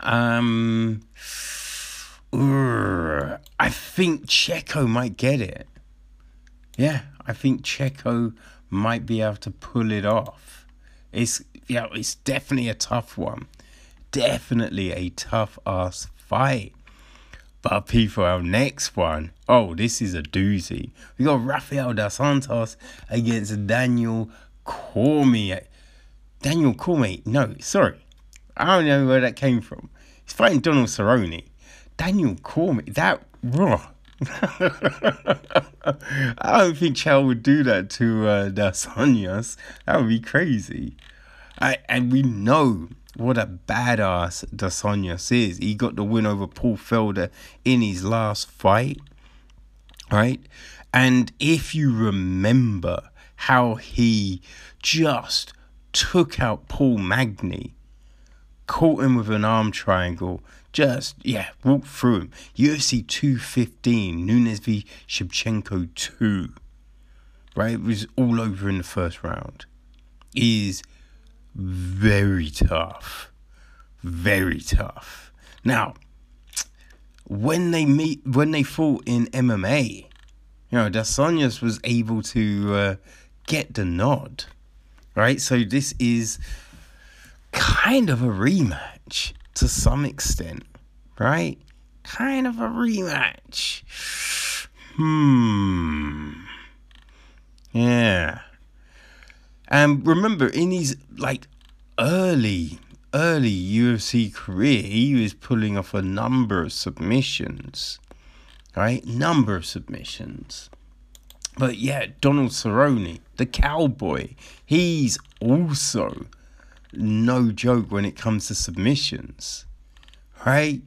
Um. I think Checco might get it. Yeah, I think Checco might be able to pull it off. It's yeah, it's definitely a tough one. Definitely a tough ass fight. But people, our next one, oh, this is a doozy. We got Rafael dos Santos against Daniel Cormier. Daniel Cormier, no, sorry. I don't know where that came from. He's fighting Donald Cerrone. Daniel Cormier, that raw. I don't think Chow would do that to uh, Dos Anjos. That would be crazy. I, and we know what a badass Dos Anjos is. He got the win over Paul Felder in his last fight, right? And if you remember how he just took out Paul Magny, caught him with an arm triangle, just, yeah, walked through him. UFC 215, Nunes v. Shevchenko 2, right? It was all over in the first round. Is very tough. Very tough. Now, when they meet, when they fought in MMA, you know, Dos Anjos was able to uh, get the nod, right? So this is kind of a rematch to some extent, right? Kind of a rematch. Hmm. Yeah. And remember, in his like early, early UFC career, he was pulling off a number of submissions, right? Number of submissions. But yeah, Donald Cerrone, the cowboy, he's also no joke when it comes to submissions, right?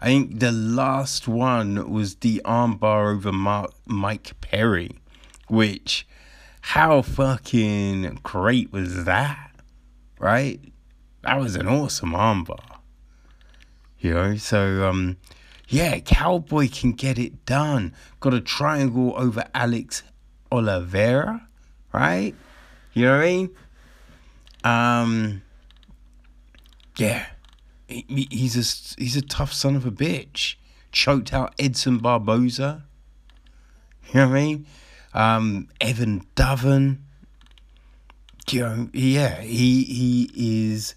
I think the last one was the armbar over Mark, Mike Perry, which how fucking great was that? Right? That was an awesome armbar. You know, so um yeah, Cowboy can get it done. Got a triangle over Alex Oliveira, right? You know what I mean? Um yeah. He, he's a he's a tough son of a bitch. Choked out Edson Barboza. You know what I mean? Um, Evan Doven. You know, yeah, he he is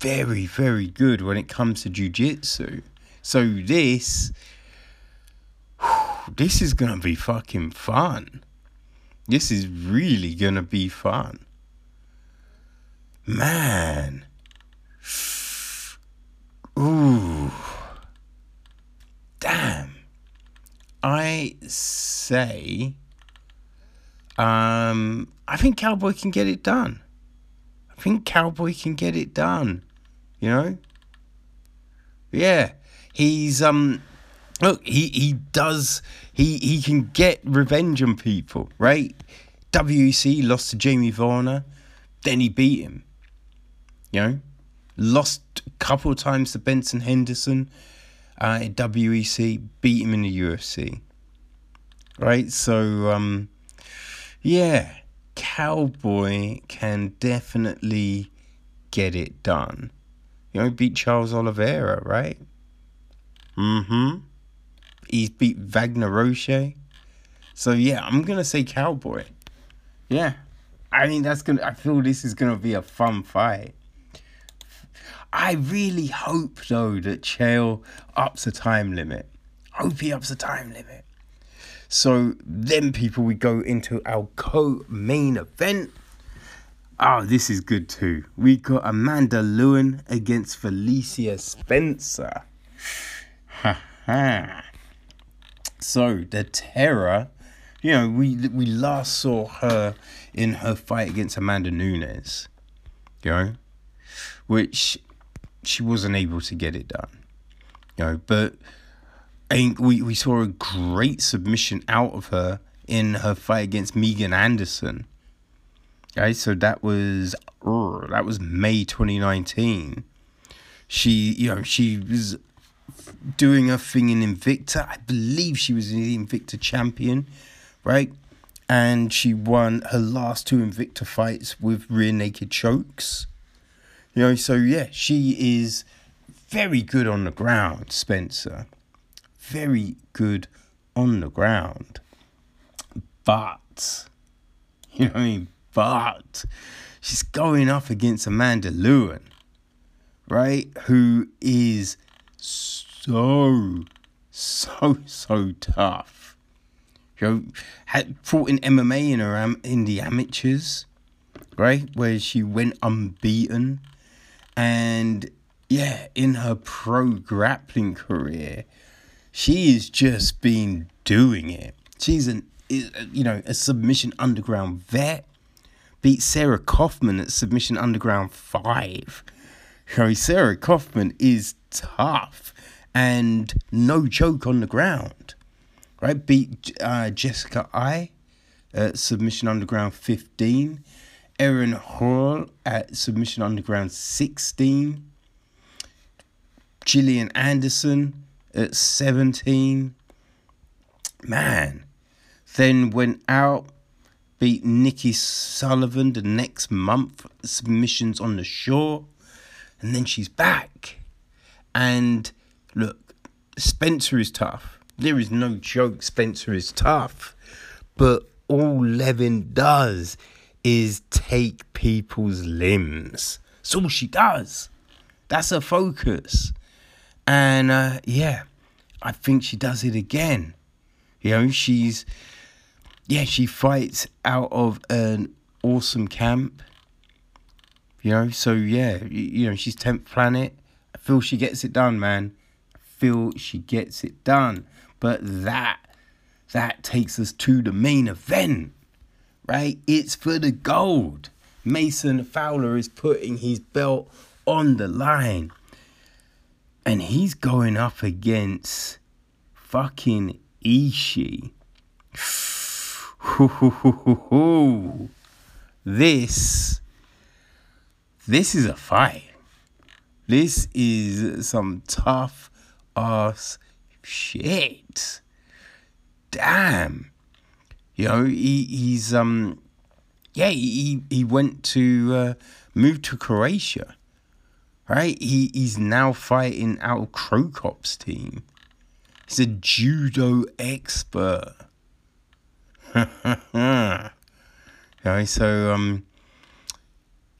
very very good when it comes to jujitsu. So this this is gonna be fucking fun. This is really gonna be fun. Man. Ooh. Damn. I say um, I think Cowboy can get it done. I think Cowboy can get it done. You know? Yeah. He's um look, he he does he he can get revenge on people, right? WEC lost to Jamie Varner, then he beat him. You know? Lost a couple of times to Benson Henderson uh, at WEC, beat him in the UFC. Right? So um yeah, Cowboy can definitely get it done. You know, he beat Charles Oliveira, right? Mm-hmm. He's beat Wagner Rocha. So yeah, I'm gonna say Cowboy. Yeah. I mean that's gonna I feel this is gonna be a fun fight. I really hope though that Chael ups the time limit. Hope he ups the time limit. So then, people, we go into our co-main event. Oh, this is good too. We got Amanda Loewen against Felicia Spencer. Ha ha. So the terror, you know, we we last saw her in her fight against Amanda Nunes, you know, which she wasn't able to get it done, you know, but I think we, we saw a great submission out of her in her fight against Megan Anderson. Okay, so that was that was May 2019. She, you know, she was doing her thing in Invicta. I believe she was the Invicta champion, right? And she won her last two Invicta fights with rear naked chokes. You know, so yeah, she is very good on the ground, Spencer very good on the ground. But, you know what I mean? But she's going up against Amanda Loewen, right? Who is so, so, so tough. You know, had fought in MMA in her in the amateurs, right? Where she went unbeaten. And yeah, in her pro grappling career, she's just been doing it. She's an you know a submission underground vet, beat Sarah Kaufman at Submission Underground 5. You know, Sarah Kaufman is tough and no joke on the ground. Right? Beat uh, Jessica I at Submission Underground 15. Erin Hall at Submission Underground 16. Gillian Anderson at 17. Man. Then went out, beat Nikki Sullivan the next month, submissions on the shore. And then she's back. And look, Spencer is tough. There is no joke, Spencer is tough. But all Loewen does is take people's limbs. That's all she does. That's her focus. And uh, yeah, I think she does it again. You know, she's, yeah, she fights out of an awesome camp. You know, so yeah, you, you know, she's 10th planet. I feel she gets it done, man. I feel she gets it done. But that, that takes us to the main event, right? It's for the gold. Mason Fowler is putting his belt on the line. And he's going up against fucking Ishii. this this is a fight. This is some tough ass shit. Damn. You know, he, he's um yeah, he he went to uh, move to Croatia. Right? He he's now fighting out of Cop's team. He's a judo expert. okay, so um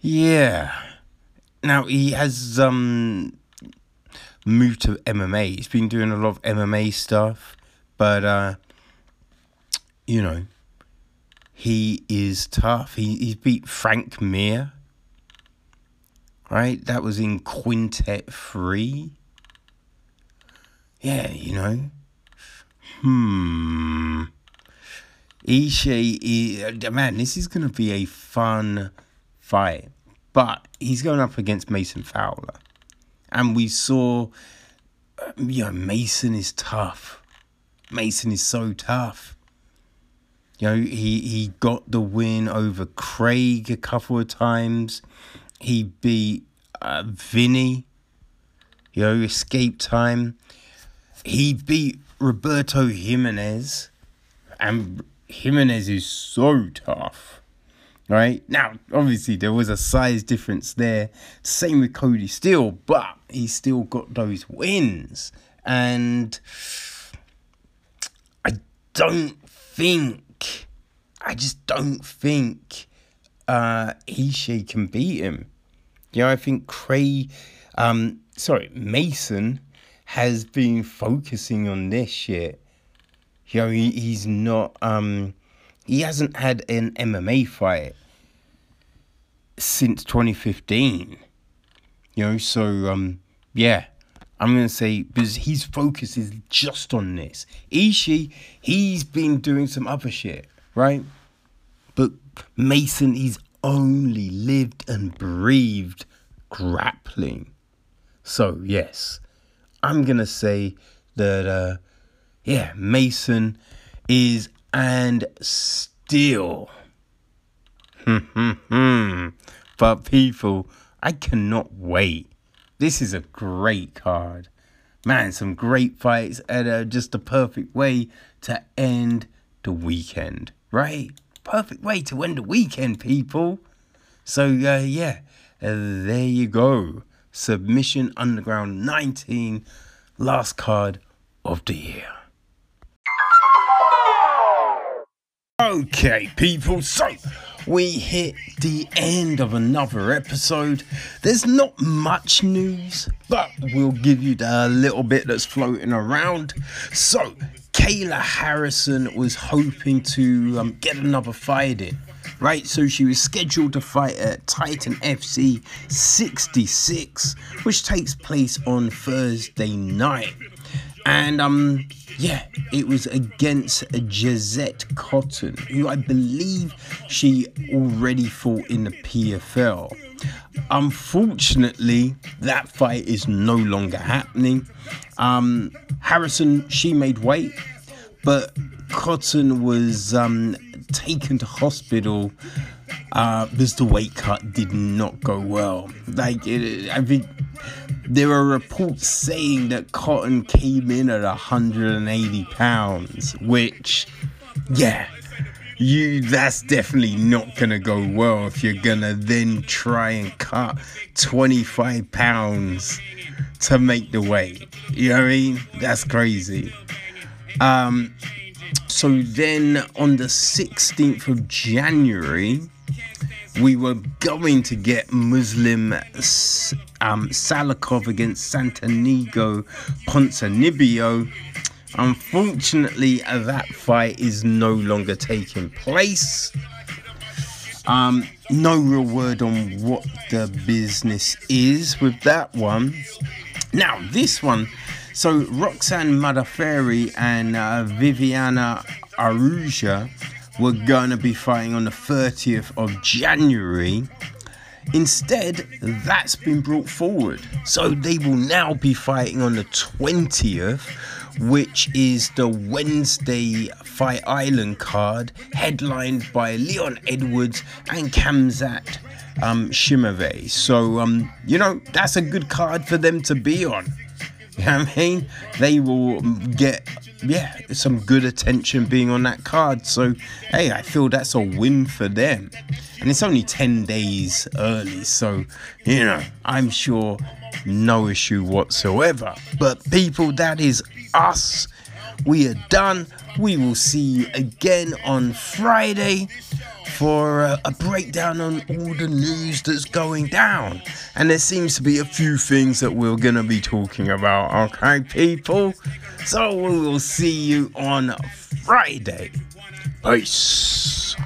yeah. Now he has um moved to MMA. He's been doing a lot of MMA stuff, but uh you know, he is tough. He he's beat Frank Mir. Right? That was in Quintet 3. Yeah, you know. Hmm. Ishii, man, this is going to be a fun fight. But he's going up against Mason Fowler. And we saw, you know, Mason is tough. Mason is so tough. You know, he, he got the win over Craig a couple of times. He beat uh, Vinny, you know, escape time. He beat Roberto Jimenez, and Jimenez is so tough. Right now, obviously there was a size difference there. Same with Cody Steele, but he still got those wins, and I don't think, I just don't think uh, can beat him. You know, I think Cray, um, sorry, Mason has been focusing on this shit. You know, he, he's not, um, he hasn't had an MMA fight since 2015. You know, so, um, yeah, I'm to say, because his focus is just on this. Ishii, he's been doing some other shit, right? But Mason, he's only lived and breathed grappling. So, yes, I'm going to say that, uh, yeah, Mason is and still. but people, I cannot wait. This is a great card. Man, some great fights and uh, just a perfect way to end the weekend, right? Perfect way to end the weekend, people. So, uh, yeah, uh, there you go. Submission Underground 19, last card of the year. Okay, people, so we hit the end of another episode. There's not much news, but we'll give you the little bit that's floating around. So, Kayla Harrison was hoping to um, get another fight in, right? So, she was scheduled to fight at Titan FC 66, which takes place on Thursday night. and um, yeah, it was against Jozette Cotton, who I believe she already fought in the PFL. Unfortunately, that fight is no longer happening. Um, Harrison, she made weight, but Cotton was um, taken to hospital uh, because the weight cut did not go well. Like, it, I think there are reports saying that Cotton came in at 180 pounds, which, yeah, you that's definitely not gonna go well if you're gonna then try and cut 25 pounds to make the weight. You know what I mean? That's crazy. Um, so then on the 16th of January, we were going to get Muslim um, Salikhov against Santiago Ponzinibbio. Unfortunately, that fight is no longer taking place. Um, no real word on what the business is with that one. Now, this one, so Roxanne Modafferi and uh, Viviana Araujo were going to be fighting on the 30th of January. Instead, that's been brought forward. So they will now be fighting on the 20th, which is the Wednesday Fight Island card, headlined by Leon Edwards and Khamzat um, Chimaev. So, um, you know, that's a good card for them to be on. You know what I mean? They will get, yeah, some good attention being on that card. So, hey, I feel that's a win for them. And it's only 10 days early. So, you know, I'm sure no issue whatsoever. But, people, that is us. We are done. We will see you again on Friday for a, a, breakdown on all the news that's going down. And there seems to be a few things that we're going to be talking about, okay, people? So we will see you on Friday. Peace.